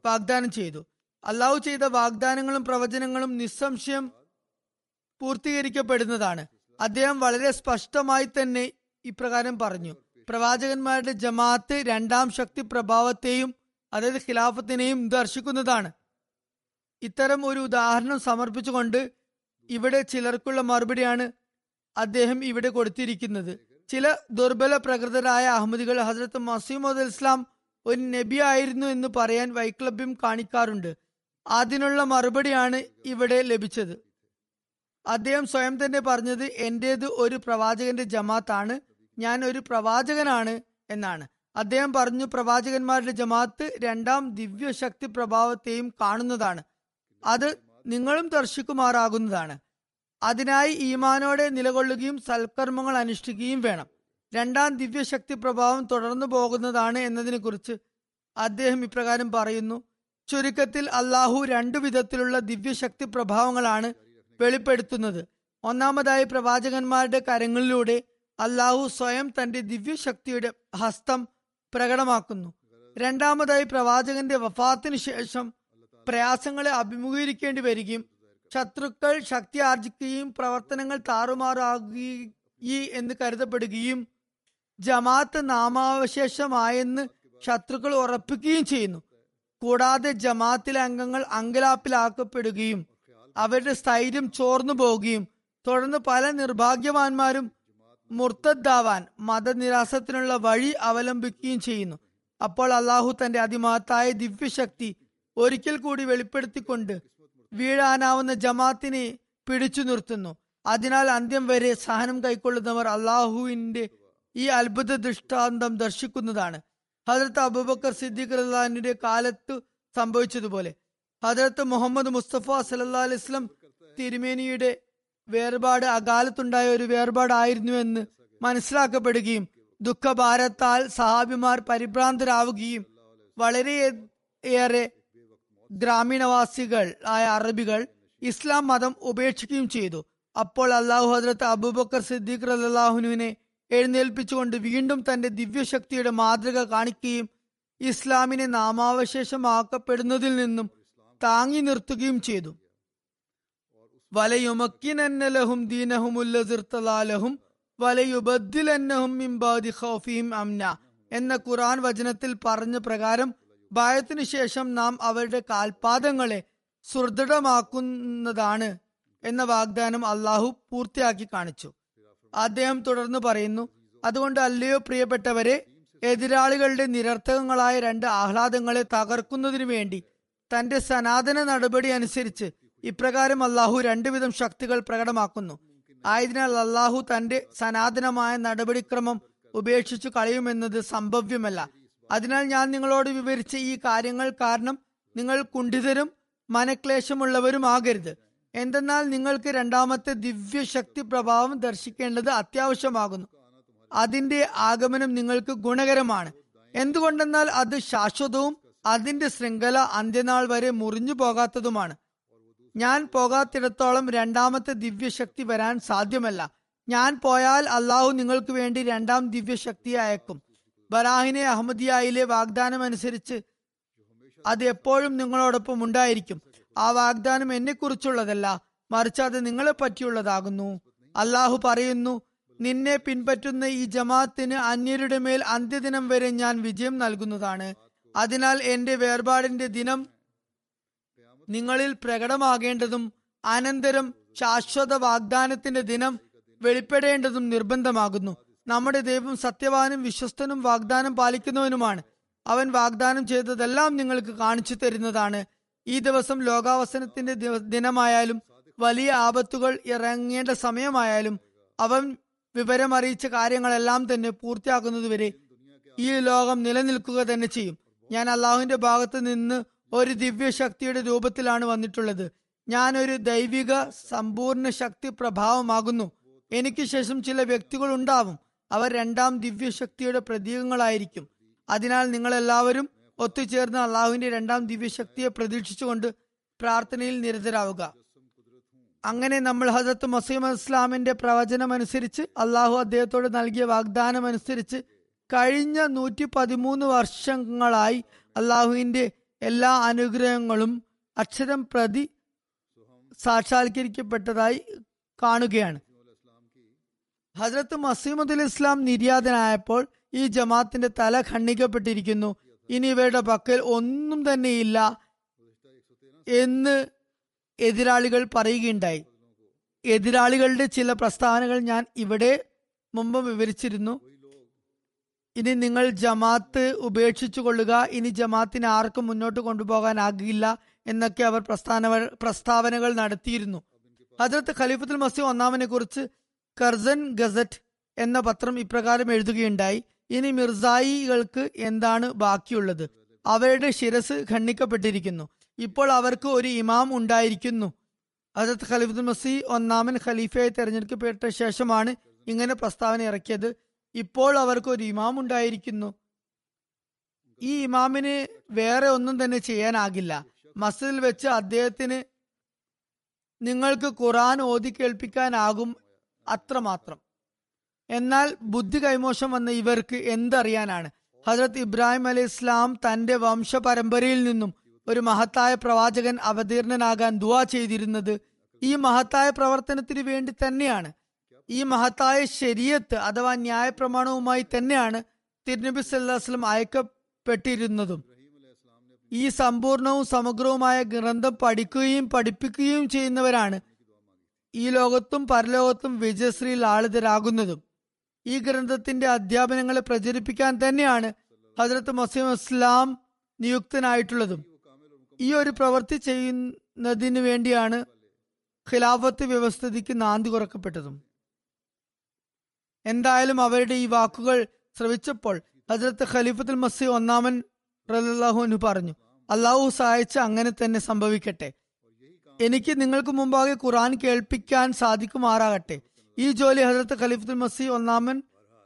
വാഗ്ദാനം ചെയ്തു. അള്ളാഹു ചെയ്ത വാഗ്ദാനങ്ങളും പ്രവചനങ്ങളും നിസ്സംശയം പൂർത്തീകരിക്കപ്പെടുന്നതാണ്. അദ്ദേഹം വളരെ സ്പഷ്ടമായി തന്നെ ഇപ്രകാരം പറഞ്ഞു. പ്രവാചകന്മാരുടെ ജമാഅത്ത് രണ്ടാം ശക്തി പ്രഭാവത്തെയും അതായത് ഖിലാഫത്തിനെയും ദർശിക്കുന്നതാണ്. ഇത്തരം ഒരു ഉദാഹരണം സമർപ്പിച്ചുകൊണ്ട് ഇവിടെ ചിലർക്കുള്ള മറുപടിയാണ് അദ്ദേഹം ഇവിടെ കൊടുത്തിരിക്കുന്നത്. ചില ദുർബല പ്രകൃതരായ അഹമ്മദികൾ ഹസരത്ത് മസീമദ് ഇസ്ലാം ഒരു നബി ആയിരുന്നു എന്ന് പറയാൻ വൈക്ലഭ്യം കാണിക്കാറുണ്ട്. അതിനുള്ള മറുപടിയാണ് ഇവിടെ ലഭിച്ചത്. അദ്ദേഹം സ്വയം തന്നെ പറഞ്ഞത് എന്റേത് ഒരു പ്രവാചകന്റെ ജമാത്താണ് ഞാൻ ഒരു പ്രവാചകനാണ് എന്നാണ്. അദ്ദേഹം പറഞ്ഞു പ്രവാചകന്മാരുടെ ജമാഅത്ത് രണ്ടാം ദിവ്യശക്തി പ്രഭാവത്തെയും കാണുന്നതാണ്. അത് നിങ്ങളും ദർശിക്കുമാറാകുന്നതാണ്. അതിനായി ഈമാനോടെ നിലകൊള്ളുകയും സൽക്കർമ്മങ്ങൾ അനുഷ്ഠിക്കുകയും വേണം. രണ്ടാം ദിവ്യശക്തി പ്രഭാവം തുടർന്നു പോകുന്നതാണ് എന്നതിനെ കുറിച്ച് അദ്ദേഹം ഇപ്രകാരം പറയുന്നു ചുരുക്കത്തിൽ അള്ളാഹു രണ്ടു വിധത്തിലുള്ള ദിവ്യശക്തി പ്രഭാവങ്ങളാണ് വെളിപ്പെടുത്തുന്നത്. ഒന്നാമതായി പ്രവാചകന്മാരുടെ കരങ്ങളിലൂടെ അള്ളാഹു സ്വയം തന്റെ ദിവ്യശക്തിയുടെ ഹസ്തം പ്രകടമാക്കുന്നു. രണ്ടാമതായി പ്രവാചകന്റെ വഫാത്തിന് ശേഷം പ്രയാസങ്ങളെ അഭിമുഖീകരിക്കേണ്ടി വരികയും ശത്രുക്കൾ ശക്തി ആർജിക്കുകയും പ്രവർത്തനങ്ങൾ താറുമാറാകുകയും എന്ന് കരുതപ്പെടുകയും ജമാഅത്ത് നാമാവശേഷമായെന്ന് ശത്രുക്കൾ ഉറപ്പിക്കുകയും ചെയ്യുന്നു. കൂടാതെ ജമാഅത്തിലെ അംഗങ്ങൾ അങ്കലാപ്പിലാക്കപ്പെടുകയും അവരുടെ സ്ഥൈര്യം ചോർന്നു പോവുകയും തുടർന്ന് പല നിർഭാഗ്യവാന്മാരും മുർത്തദ്ദാവാൻ മതനിരാസത്തിനുള്ള വഴി അവലംബിക്കുകയും ചെയ്യുന്നു. അപ്പോൾ അള്ളാഹു തന്റെ അതിമഹത്തായ ദിവ്യശക്തി ഒരിക്കൽ കൂടി വെളിപ്പെടുത്തിക്കൊണ്ട് വീഴാനാവുന്ന ജമാത്തിനെ പിടിച്ചു നിർത്തുന്നു. അതിനാൽ അന്ത്യം വരെ സഹനം കൈക്കൊള്ളുന്നവർ അള്ളാഹുവിന്റെ ഈ അത്ഭുത ദൃഷ്ടാന്തം ദർശിക്കുന്നതാണ്. ഹജരത്ത് അബൂബക്കർ സിദ്ദീഖ് റഹ്ലാനിന്റെ കാലത്ത് സംഭവിച്ചതുപോലെ. ഹജരത്ത് മുഹമ്മദ് മുസ്തഫ സല്ലാ അലൈസ്ലം തിരുമേനിയുടെ വേർപാട് അകാലത്തുണ്ടായ ഒരു വേർപാടായിരുന്നു എന്ന് മനസ്സിലാക്കപ്പെടുകയും ദുഃഖഭാരത്താൽ സഹാബിമാർ പരിഭ്രാന്തരാവുകയും വളരെ ഏറെ ഗ്രാമീണവാസികൾ ആയ അറബികൾ ഇസ്ലാം മതം ഉപേക്ഷിക്കുകയും ചെയ്തു. അപ്പോൾ അള്ളാഹു ഹജ്രത്ത് അബൂബക്കർ സിദ്ദീഖ് അള്ളാഹുനുവിനെ എഴുന്നേൽപ്പിച്ചുകൊണ്ട് വീണ്ടും തന്റെ ദിവ്യശക്തിയുടെ മാതൃക കാണിക്കുകയും ഇസ്ലാമിനെ നാമാവശേഷമാക്കപ്പെടുന്നതിൽ നിന്നും താങ്ങി നിർത്തുകയും ചെയ്തു. വലയുമക്കിനന്നലഹും ദീനഹുമുല്ലസിർത്തലാലഹും വലയുബദ്ദിലന്നഹും അംന എന്ന ഖുറാൻ വചനത്തിൽ പറഞ്ഞ പ്രകാരം ഭയത്തിനു ശേഷം നാം അവരുടെ കാൽപാദങ്ങളെ സുദൃഢമാക്കുന്നതാണ് എന്ന വാഗ്ദാനം അള്ളാഹു പൂർത്തിയാക്കി കാണിച്ചു. അദ്ദേഹം തുടർന്ന് പറയുന്നു അതുകൊണ്ട് അല്ലയോ പ്രിയപ്പെട്ടവരെ എതിരാളികളുടെ നിരർത്ഥകങ്ങളായ രണ്ട് ആഹ്ലാദങ്ങളെ തകർക്കുന്നതിനു വേണ്ടി തന്റെ സനാതന നടപടി അനുസരിച്ച് ഇപ്രകാരം അള്ളാഹു രണ്ടുവിധം ശക്തികൾ പ്രകടമാക്കുന്നു. ആയതിനാൽ അള്ളാഹു തന്റെ സനാതനമായ നടപടിക്രമം ഉപേക്ഷിച്ചു കളയുമെന്നത് സംഭവ്യമല്ല. അതിനാൽ ഞാൻ നിങ്ങളോട് വിവരിച്ച ഈ കാര്യങ്ങൾ കാരണം നിങ്ങൾ കുണ്ഠിതരും മനക്ലേശമുള്ളവരും ആകരുത്. എന്തെന്നാൽ നിങ്ങൾക്ക് രണ്ടാമത്തെ ദിവ്യശക്തി പ്രഭാവം ദർശിക്കേണ്ടത് അത്യാവശ്യമാകുന്നു. അതിന്റെ ആഗമനം നിങ്ങൾക്ക് ഗുണകരമാണ്. എന്തുകൊണ്ടെന്നാൽ അത് ശാശ്വതവും അതിന്റെ ശൃംഖല അന്ത്യനാൾ വരെ മുറിഞ്ഞു പോകാത്തതുമാണ്. ഞാൻ പോകാത്തിടത്തോളം രണ്ടാമത്തെ ദിവ്യശക്തി വരാൻ സാധ്യമല്ല. ഞാൻ പോയാൽ അള്ളാഹു നിങ്ങൾക്ക് വേണ്ടി രണ്ടാം ദിവ്യശക്തി അയക്കും. ബറാഹിനെ അഹമ്മദിയായിലെ വാഗ്ദാനം അനുസരിച്ച് അത് എപ്പോഴും നിങ്ങളോടൊപ്പം ഉണ്ടായിരിക്കും. ആ വാഗ്ദാനം എന്നെ കുറിച്ചുള്ളതല്ല മറിച്ച് അത് നിങ്ങളെ പറ്റിയുള്ളതാകുന്നു അള്ളാഹു പറയുന്നു നിന്നെ പിൻപറ്റുന്ന ഈ ജമാഅത്തിന് അന്യരുടെ മേൽ അന്ത്യദിനം വരെ ഞാൻ വിജയം നൽകുന്നതാണ്. അതിനാൽ എന്റെ വേർപാടിന്റെ ദിനം നിങ്ങളിൽ പ്രകടമാകേണ്ടതും അനന്തരം ശാശ്വത വാഗ്ദാനത്തിന്റെ ദിനം വെളിപ്പെടേണ്ടതും നിർബന്ധമാകുന്നു. നമ്മുടെ ദൈവം സത്യവാനും വിശ്വസ്തനും വാഗ്ദാനം പാലിക്കുന്നവനുമാണ്. അവൻ വാഗ്ദാനം ചെയ്തതെല്ലാം നിങ്ങൾക്ക് കാണിച്ചു തരുന്നതാണ്. ഈ ദിവസം ലോകാവസനത്തിന്റെ ദിനമായാലും വലിയ ആപത്തുകൾ ഇറങ്ങേണ്ട സമയമായാലും അവൻ വിവരമറിയിച്ച കാര്യങ്ങളെല്ലാം തന്നെ പൂർത്തിയാക്കുന്നതുവരെ ഈ ലോകം നിലനിൽക്കുക തന്നെ ചെയ്യും. ഞാൻ അള്ളാഹുവിന്റെ ഭാഗത്ത് നിന്ന് ഒരു ദിവ്യശക്തിയുടെ രൂപത്തിലാണ് വന്നിട്ടുള്ളത്. ഞാൻ ഒരു ദൈവിക സമ്പൂർണ ശക്തി പ്രഭാവമാകുന്നു. എനിക്ക് ശേഷം ചില വ്യക്തികൾ ഉണ്ടാവും. അവർ രണ്ടാം ദിവ്യശക്തിയുടെ പ്രതീകങ്ങളായിരിക്കും. അതിനാൽ നിങ്ങൾ എല്ലാവരും ഒത്തുചേർന്ന് അള്ളാഹുവിന്റെ രണ്ടാം ദിവ്യശക്തിയെ പ്രതീക്ഷിച്ചുകൊണ്ട് പ്രാർത്ഥനയിൽ നിരതരാവുക. അങ്ങനെ നമ്മൾ ഹസത്ത് മസീം ഇസ്ലാമിന്റെ പ്രവചനം അനുസരിച്ച് അള്ളാഹു അദ്ദേഹത്തോട് നൽകിയ വാഗ്ദാനം അനുസരിച്ച് കഴിഞ്ഞ നൂറ്റി പതിമൂന്ന് വർഷങ്ങളായി അള്ളാഹുവിന്റെ എല്ലാ അനുഗ്രഹങ്ങളും അക്ഷരം പ്രതി സാക്ഷാത്കരിക്കപ്പെട്ടതായി കാണുകയാണ്. ഹജ്രത്ത് മസീമുദ് ഇസ്ലാം നിര്യാതനായപ്പോൾ ഈ ജമാത്തിന്റെ തല ഖണ്ഡിക്കപ്പെട്ടിരിക്കുന്നു. ഇനി ഇവയുടെ പക്കൽ ഒന്നും തന്നെയില്ല എന്ന് എതിരാളികൾ പറയുകയുണ്ടായി. എതിരാളികളുടെ ചില പ്രസ്താവനകൾ ഞാൻ ഇവിടെ മുമ്പ് വിവരിച്ചിരുന്നു. ഇനി നിങ്ങൾ ജമാത്ത് ഉപേക്ഷിച്ചു കൊള്ളുക ഇനി ജമാത്തിനെ ആർക്കും മുന്നോട്ട് കൊണ്ടുപോകാനാകില്ല എന്നൊക്കെ അവർ പ്രസ്ഥാന പ്രസ്താവനകൾ നടത്തിയിരുന്നു. ഹജറത്ത് ഖലീഫത്തുൽ മസീം ഒന്നാമനെ കുറിച്ച് കർസൻ ഗസറ്റ് എന്ന പത്രം ഇപ്രകാരം എഴുതുകയുണ്ടായി. ഇനി മിർസായികൾക്ക് എന്താണ് ബാക്കിയുള്ളത്? അവരുടെ ശിരസ് ഖണ്ഡിക്കപ്പെട്ടിരിക്കുന്നു. ഇപ്പോൾ അവർക്ക് ഒരു ഇമാം ഉണ്ടായിരിക്കുന്നു. ഹജറത്ത് ഖലീഫുൽ മസി ഒന്നാമൻ ഖലീഫയായി തെരഞ്ഞെടുക്കപ്പെട്ട ശേഷമാണ് ഇങ്ങനെ പ്രസ്താവന ഇറക്കിയത്. ഇപ്പോൾ അവർക്ക് ഒരു ഇമാം ഉണ്ടായിരിക്കുന്നു ഈ ഇമാമിന് വേറെ ഒന്നും തന്നെ ചെയ്യാനാകില്ല. മസ്ജിദിൽ വെച്ച് അദ്ദേഹത്തിന് നിങ്ങൾക്ക് ഖുറാൻ ഓതി കേൾപ്പിക്കാനാകും അത്രമാത്രം. എന്നാൽ ബുദ്ധി കൈമോശം വന്ന ഇവർക്ക് എന്തറിയാനാണ്? ഹജ്രത് ഇബ്രാഹിം അലി ഇസ്ലാം തന്റെ വംശപരമ്പരയിൽ നിന്നും ഒരു മഹത്തായ പ്രവാചകൻ അവതീർണനാകാൻ ദുവാ ചെയ്തിരുന്നത് ഈ മഹത്തായ പ്രവർത്തനത്തിന് വേണ്ടി തന്നെയാണ്. ഈ മഹത്തായ ശരീരത്ത് അഥവാ ന്യായ പ്രമാണവുമായി തന്നെയാണ് തിരുനബി സല്ലാസ്ലം അയക്കപ്പെട്ടിരുന്നതും. ഈ സമ്പൂർണവും സമഗ്രവുമായ ഗ്രന്ഥം പഠിക്കുകയും പഠിപ്പിക്കുകയും ചെയ്യുന്നവരാണ് ഈ ലോകത്തും പരലോകത്തും വിജയശ്രീ ലാളിതരാകുന്നതും ഈ ഗ്രന്ഥത്തിന്റെ അധ്യാപനങ്ങളെ പ്രചരിപ്പിക്കാൻ തന്നെയാണ് ഹജറത്ത് മസീം ഇസ്ലാം നിയുക്തനായിട്ടുള്ളതും. ഈ ഒരു പ്രവൃത്തി ചെയ്യുന്നതിന് വേണ്ടിയാണ് ഖിലാഫത്ത് വ്യവസ്ഥിതിക്ക് നാന്തി കുറക്കപ്പെട്ടതും. എന്തായാലും അവരുടെ ഈ വാക്കുകൾ ശ്രവിച്ചപ്പോൾ ഹജ്രത്ത് ഖലീഫത്തുൽ മസീ ഒന്നാമൻ റലാഹുനു പറഞ്ഞു അള്ളാഹു സഹായിച്ച് അങ്ങനെ തന്നെ സംഭവിക്കട്ടെ. എനിക്ക് നിങ്ങൾക്ക് മുമ്പാകെ ഖുറാൻ കേൾപ്പിക്കാൻ സാധിക്കുമാറാകട്ടെ. ഈ ജോലി ഹജ്രത്ത് ഖലീഫത്തുൽ മസീ ഒന്നാമൻ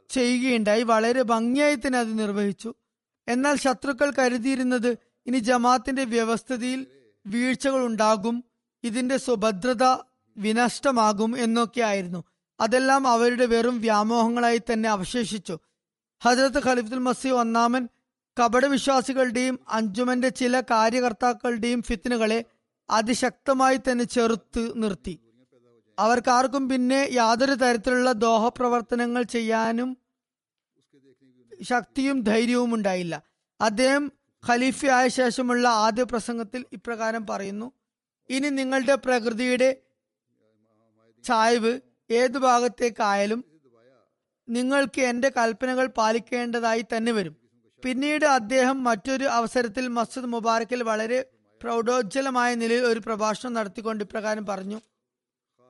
ചെയ്യുകയുണ്ടായി. വളരെ ഭംഗിയായി തന്നെ അത് നിർവഹിച്ചു. എന്നാൽ ശത്രുക്കൾ കരുതിയിരുന്നത് ഇനി ജമാത്തിന്റെ വ്യവസ്ഥിതിയിൽ വീഴ്ചകൾ ഉണ്ടാകും ഇതിന്റെ സുഭദ്രത വിനഷ്ടമാകും എന്നൊക്കെ ആയിരുന്നു അതെല്ലാം അവരുടെ വെറും വ്യാമോഹങ്ങളായി തന്നെ അവശേഷിച്ചു. ഹജരത്ത് ഖലീഫുൽ മസി ഒന്നാമൻ കപടവിശ്വാസികളുടെയും അഞ്ചുമന്റെ ചില കാര്യകർത്താക്കളുടെയും ഫിത്തിനുകളെ അതിശക്തമായി തന്നെ ചെറുത്ത് നിർത്തി. അവർക്കാർക്കും പിന്നെ യാതൊരു തരത്തിലുള്ള ദോഹ പ്രവർത്തനങ്ങൾ ചെയ്യാനും ശക്തിയും ധൈര്യവും ഉണ്ടായില്ല. അദ്ദേഹം ഖലീഫയായ ശേഷമുള്ള ആദ്യ പ്രസംഗത്തിൽ ഇപ്രകാരം പറയുന്നു ഇനി നിങ്ങളുടെ പ്രകൃതിയുടെ ചായ്വ് ഏതു ഭാഗത്തേക്കായാലും നിങ്ങൾക്ക് എന്റെ കൽപ്പനകൾ പാലിക്കേണ്ടതായി തന്നെ വരും. പിന്നീട് അദ്ദേഹം മറ്റൊരു അവസരത്തിൽ മസ്ജിദ് മുബാറക്കിൽ വളരെ പ്രൗഢോജ്ജലമായ നിലയിൽ ഒരു പ്രഭാഷണം നടത്തിക്കൊണ്ട് ഇപ്രകാരം പറഞ്ഞു.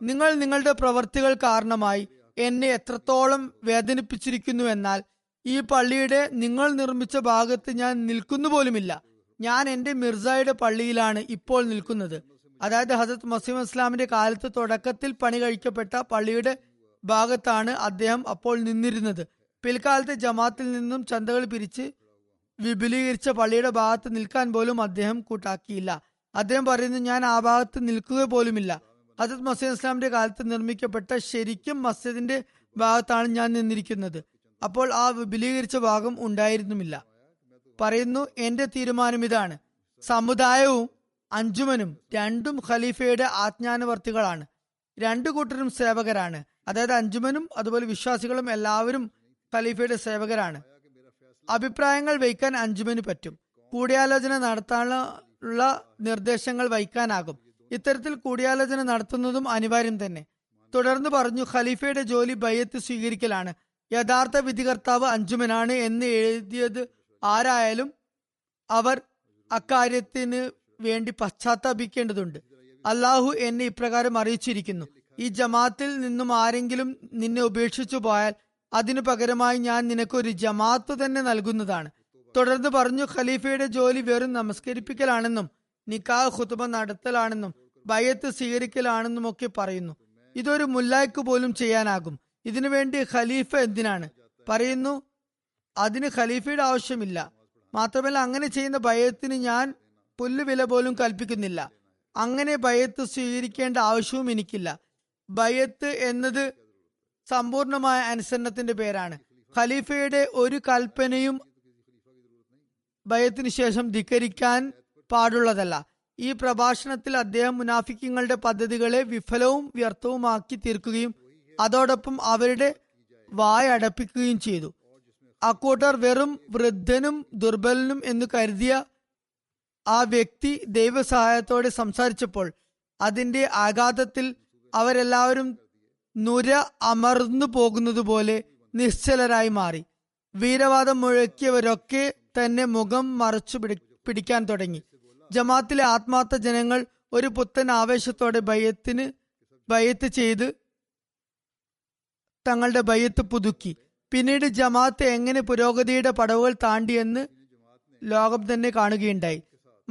നിങ്ങൾ നിങ്ങളുടെ പ്രവൃത്തികൾ കാരണമായി എന്നെ എത്രത്തോളം വേദനിപ്പിച്ചിരിക്കുന്നു എന്നാൽ ഈ പള്ളിയുടെ നിങ്ങൾ നിർമ്മിച്ച ഭാഗത്ത് ഞാൻ നിൽക്കുന്നു പോലുമില്ല ഞാൻ എന്റെ മിർസായുടെ പള്ളിയിലാണ് ഇപ്പോൾ നിൽക്കുന്നത്. അതായത് ഹസരത് മസീം ഇസ്ലാമിന്റെ കാലത്ത് തുടക്കത്തിൽ പണി കഴിക്കപ്പെട്ട പള്ളിയുടെ ഭാഗത്താണ് അദ്ദേഹം അപ്പോൾ നിന്നിരുന്നത്. പിൽക്കാലത്ത് ജമാത്തിൽ നിന്നും ചന്തകൾ പിരിച്ച് വിപുലീകരിച്ച പള്ളിയുടെ ഭാഗത്ത് നിൽക്കാൻ പോലും അദ്ദേഹം കൂട്ടാക്കിയില്ല. അദ്ദേഹം പറയുന്നു ഞാൻ ആ ഭാഗത്ത് നിൽക്കുക പോലുമില്ല. ഹസരത് മസീം ഇസ്ലാമിന്റെ കാലത്ത് നിർമ്മിക്കപ്പെട്ട ശരിക്കും മസ്ജിദിന്റെ ഭാഗത്താണ് ഞാൻ നിന്നിരിക്കുന്നത്. അപ്പോൾ ആ വിപുലീകരിച്ച ഭാഗം ഉണ്ടായിരുന്നുമില്ല. പറയുന്നു എന്റെ തീരുമാനം ഇതാണ്. സമുദായവും അഞ്ചുമനും രണ്ടും ഖലീഫയുടെ ആജ്ഞാനവർത്തികളാണ്. രണ്ടു കൂട്ടരും സേവകരാണ്. അതായത് അഞ്ചുമനും അതുപോലെ വിശ്വാസികളും എല്ലാവരും ഖലീഫയുടെ സേവകരാണ്. അഭിപ്രായങ്ങൾ വയ്ക്കാൻ അഞ്ചുമന് പറ്റും. കൂടിയാലോചന നടത്താനുള്ള നിർദ്ദേശങ്ങൾ വയ്ക്കാനാകും ഇത്തരത്തിൽ കൂടിയാലോചന നടത്തുന്നതും അനിവാര്യം തന്നെ. തുടർന്ന് പറഞ്ഞു ഖലീഫയുടെ ജോലി ബയ്യത്ത് സ്വീകരിക്കലാണ്. യഥാർത്ഥ വിധികർത്താവ് അഞ്ചുമനാണ് എന്ന് എഴുതിയത് ആരായാലും അവർ അക്കാര്യത്തിന് വേണ്ടി പശ്ചാത്താപിക്കേണ്ടതുണ്ട്. അള്ളാഹു എന്നെ ഇപ്രകാരം അറിയിച്ചിരിക്കുന്നു. ഈ ജമാത്തിൽ നിന്നും ആരെങ്കിലും നിന്നെ ഉപേക്ഷിച്ചു പോയാൽ അതിനു പകരമായി ഞാൻ നിനക്കൊരു ജമാത്ത് തന്നെ നൽകുന്നതാണ്. തുടർന്ന് പറഞ്ഞു ഖലീഫയുടെ ജോലി വെറും നമസ്കരിപ്പിക്കലാണെന്നും നിക്കാഹ് ഖുതുബ നടത്തലാണെന്നും ഭയത്ത് സ്വീകരിക്കലാണെന്നും ഒക്കെ പറയുന്നു. ഇതൊരു മുല്ലായ്ക്ക് പോലും ചെയ്യാനാകും. ഇതിനുവേണ്ടി ഖലീഫ എന്തിനാണ്? പറയുന്നു അതിന് ഖലീഫയുടെ ആവശ്യമില്ല. മാത്രമല്ല അങ്ങനെ ചെയ്യുന്ന ഭയത്തിന് ഞാൻ പുല്ലുവില പോലും കൽപ്പിക്കുന്നില്ല. അങ്ങനെ ഭയത്ത് സ്വീകരിക്കേണ്ട ആവശ്യവും എനിക്കില്ല. ഭയത്ത് എന്നത് സമ്പൂർണമായ അനുസരണത്തിന്റെ പേരാണ്. ഖലീഫയുടെ ഒരു കൽപ്പനയും ഭയത്തിന് ശേഷം ധിക്കരിക്കാൻ പാടുള്ളതല്ല. ഈ പ്രഭാഷണത്തിൽ അദ്ദേഹം മുനാഫിക്കങ്ങളുടെ പദ്ധതികളെ വിഫലവും വ്യർത്ഥവുമാക്കി തീർക്കുകയും അതോടൊപ്പം അവരുടെ വായ അടപ്പിക്കുകയും ചെയ്തു. അക്കൂട്ടർ വെറും വൃദ്ധനും ദുർബലനും എന്ന് കരുതിയ ആ വ്യക്തി ദൈവസഹായത്തോടെ സംസാരിച്ചപ്പോൾ അതിന്റെ ആഘാതത്തിൽ അവരെല്ലാവരും നുര അമർന്നു പോകുന്നതുപോലെ നിശ്ചലരായി മാറി. വീരവാദം മുഴക്കിയവരൊക്കെ തന്നെ മുഖം മറച്ചു പിടി- പിടിക്കാൻ തുടങ്ങി. ജമാത്തിലെ ആത്മാർത്ഥ ജനങ്ങൾ ഒരു പുത്തൻ ആവേശത്തോടെ ഭയത്തിന് ഭയത്ത് ചെയ്ത് തങ്ങളുടെ ഭയത്ത് പുതുക്കി. പിന്നീട് ജമാഅത്ത് എങ്ങനെ പുരോഗതിയുടെ പടവുകൾ താണ്ടിയെന്ന് ലോകം തന്നെ കാണുകയുണ്ടായി.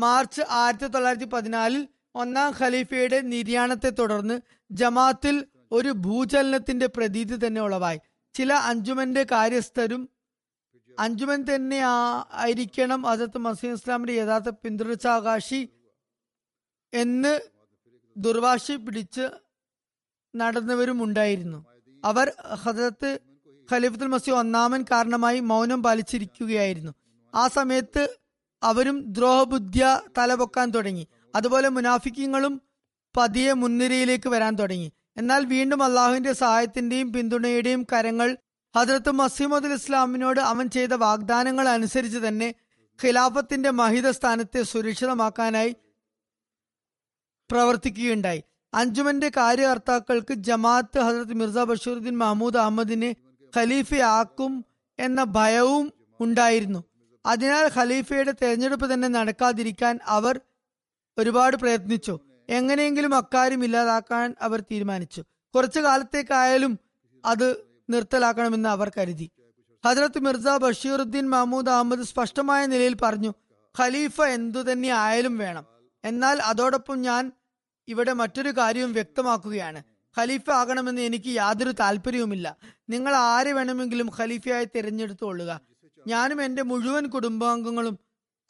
മാർച്ച് ആയിരത്തി തൊള്ളായിരത്തി പതിനാലിൽ ഒന്നാം ഖലീഫയുടെ നിര്യാണത്തെ തുടർന്ന് ജമാത്തിൽ ഒരു ഭൂചലനത്തിന്റെ പ്രതീതി തന്നെ ഉളവായി. ചില അഞ്ചുമന്റെ കാര്യസ്ഥരും അഞ്ചുമൻ തന്നെ ആയിരിക്കണം അതത് മസീം ഇസ്ലാമിന്റെ യഥാർത്ഥ പിന്തുടർച്ചാകാശി എന്ന് ദുർവാശി പിടിച്ച് നടന്നവരും ഉണ്ടായിരുന്നു. അവർ ഹജറത്ത് ഖലീഫത്തുൽ മസീദ് ഒന്നാമൻ കാരണമായി മൗനം പാലിച്ചിരിക്കുകയായിരുന്നു. ആ സമയത്ത് അവരും ദ്രോഹബുദ്ധ്യ തലപൊക്കാൻ തുടങ്ങി. അതുപോലെ മുനാഫിക്കങ്ങളും പതിയെ മുൻനിരയിലേക്ക് വരാൻ തുടങ്ങി. എന്നാൽ വീണ്ടും അള്ളാഹുവിന്റെ സഹായത്തിന്റെയും പിന്തുണയുടെയും കരങ്ങൾ ഹജറത്ത് മസീമദ് ഇസ്ലാമിനോട് അവൻ ചെയ്ത വാഗ്ദാനങ്ങൾ അനുസരിച്ച് തന്നെ ഖിലാഫത്തിന്റെ മഹിത സ്ഥാനത്തെ സുരക്ഷിതമാക്കാനായി പ്രവർത്തിക്കുകയുണ്ടായി. അഞ്ചുമന്റെ കാര്യകർത്താക്കൾക്ക് ജമാഅത്ത് ഹസരത്ത് മിർസ ബഷീറുദ്ദീൻ മഹമ്മൂദ് അഹമ്മദിനെ ഖലീഫയാക്കും എന്ന ഭയവും ഉണ്ടായിരുന്നു. അതിനാൽ ഖലീഫയുടെ തെരഞ്ഞെടുപ്പ് തന്നെ നടക്കാതിരിക്കാൻ അവർ ഒരുപാട് പ്രയത്നിച്ചു. എങ്ങനെയെങ്കിലും അക്കാര്യം ഇല്ലാതാക്കാൻ അവർ തീരുമാനിച്ചു. കുറച്ചു കാലത്തേക്കായാലും അത് നിർത്തലാക്കണമെന്ന് അവർ കരുതി. ഹജറത്ത് മിർസ ബഷീറുദ്ദീൻ മഹമ്മൂദ് അഹമ്മദ് സ്പഷ്ടമായ നിലയിൽ പറഞ്ഞു ഖലീഫ എന്തു തന്നെ ആയാലും വേണം. എന്നാൽ അതോടൊപ്പം ഞാൻ ഇവിടെ മറ്റൊരു കാര്യവും വ്യക്തമാക്കുകയാണ്. ഖലീഫ ആകണമെന്ന് എനിക്ക് യാതൊരു താല്പര്യവുമില്ല നിങ്ങൾ ആരെ വേണമെങ്കിലും ഖലീഫയായി തിരഞ്ഞെടുത്തുകൊള്ളുക. ഞാനും എന്റെ മുഴുവൻ കുടുംബാംഗങ്ങളും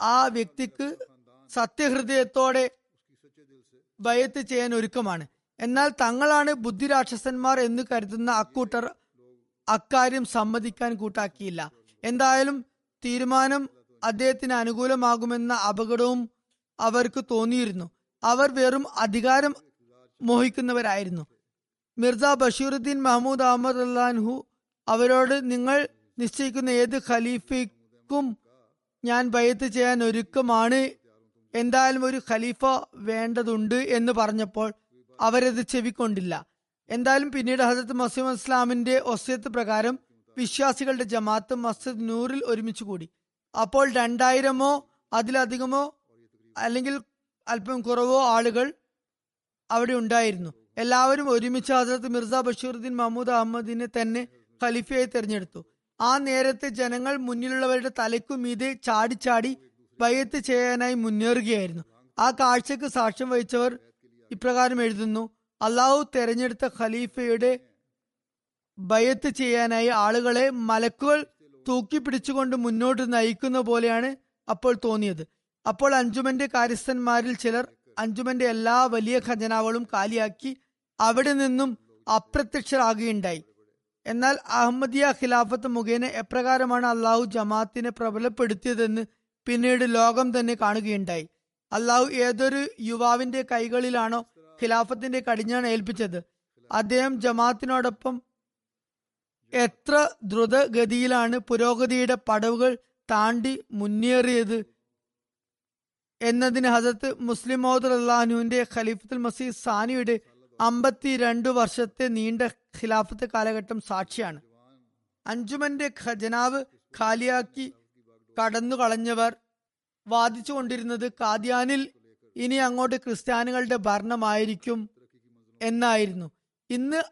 ആ വ്യക്തിക്ക് സത്യഹൃദയത്തോടെ ഭയത്ത് ചെയ്യാൻ ഒരുക്കമാണ്. എന്നാൽ തങ്ങളാണ് ബുദ്ധിരാക്ഷസന്മാർ എന്ന് കരുതുന്ന അക്കൂട്ടർ അക്കാര്യം സമ്മതിക്കാൻ കൂട്ടാക്കിയില്ല. എന്തായാലും തീരുമാനം അദ്ദേഹത്തിന് അനുകൂലമാകുമെന്ന അപകടവും അവർക്ക് തോന്നിയിരുന്നു. അവർ വെറും അധികാരം മോഹിക്കുന്നവരായിരുന്നു. മിർസ ബഷീറുദ്ദീൻ മഹമ്മൂദ് അഹമ്മദ് അള്ളാൻഹു അവരോട് നിങ്ങൾ നിശ്ചയിക്കുന്ന ഏത് ഖലീഫയ്ക്കും ഞാൻ ബയത്ത് ചെയ്യാൻ ഒരുക്കമാണ്. എന്തായാലും ഒരു ഖലീഫ വേണ്ടതുണ്ട് എന്ന് പറഞ്ഞപ്പോൾ അവരത് ചെവിക്കൊണ്ടില്ല. എന്തായാലും പിന്നീട് ഹസരത്ത് മസീം ഇസ്ലാമിന്റെ ഒസ്യത്ത് പ്രകാരം വിശ്വാസികളുടെ ജമാഅത്ത് മസ്ജിദ് നൂറിൽ ഒരുമിച്ച് കൂടി. അപ്പോൾ രണ്ടായിരമോ അതിലധികമോ അല്ലെങ്കിൽ അല്പം കുറവോ ആളുകൾ അവിടെ ഉണ്ടായിരുന്നു. എല്ലാവരും ഒരുമിച്ച് ഹസരത്ത് മിർസ ബഷീറുദ്ദീൻ മഹമ്മൂദ് അഹമ്മദിനെ തന്നെ ഖലീഫയായി തെരഞ്ഞെടുത്തു. ആ നേരത്തെ ജനങ്ങൾ മുന്നിലുള്ളവരുടെ തലയ്ക്കു മീതെ ചാടി ചാടി ബയ്യത്ത് ചെയ്യാനായി മുന്നേറുകയായിരുന്നു. ആ കാഴ്ചക്ക് സാക്ഷ്യം വഹിച്ചവർ ഇപ്രകാരം എഴുതുന്നു. അള്ളാഹു തെരഞ്ഞെടുത്ത ഖലീഫയുടെ ബയ്യത്ത് ചെയ്യാനായി ആളുകളെ മലക്കുകൾ തൂക്കി പിടിച്ചുകൊണ്ട് മുന്നോട്ട് നയിക്കുന്ന പോലെയാണ് അപ്പോൾ തോന്നിയത്. അപ്പോൾ അഞ്ചുമന്റെ കാര്യസ്ഥന്മാരിൽ ചിലർ അഞ്ചുമന്റെ എല്ലാ വലിയ ഖജനാവളും കാലിയാക്കി അവിടെ നിന്നും അപ്രത്യക്ഷരാകുകയുണ്ടായി. എന്നാൽ അഹമ്മദിയ ഖിലാഫത്ത് മുഖേന എപ്രകാരമാണ് അള്ളാഹു ജമാഅത്തിനെ പ്രബലപ്പെടുത്തിയതെന്ന് പിന്നീട് ലോകം തന്നെ കാണുകയുണ്ടായി. അള്ളാഹു ഏതൊരു യുവാവിന്റെ കൈകളിലാണോ ഖിലാഫത്തിന്റെ കടിഞ്ഞാണ് ഏൽപ്പിച്ചത്. അദ്ദേഹം ജമാഅത്തിനോടൊപ്പം എത്ര ദ്രുതഗതിയിലാണ് പുരോഗതിയുടെ പടവുകൾ താണ്ടി മുന്നേറിയത് എന്നതിന് ഹസത്ത് മുസ്ലിം മൗദ് അള്ളാഹുവിന്റെ ഖലീഫത്തുൽ മസീദ് സാനിയുടെ അമ്പത്തിരണ്ടു വർഷത്തെ നീണ്ട ഖിലാഫത്ത് കാലഘട്ടം സാക്ഷിയാണ്. അഞ്ചുമന്റെ ഖജനാവ് ഖാലിയാക്കി കടന്നു കളഞ്ഞവർ വാദിച്ചു കൊണ്ടിരുന്നത് കാദ്യാനിൽ ഇനി അങ്ങോട്ട് ക്രിസ്ത്യാനികളുടെ ഭരണമായിരിക്കും എന്നായിരുന്നു. ഇന്ന്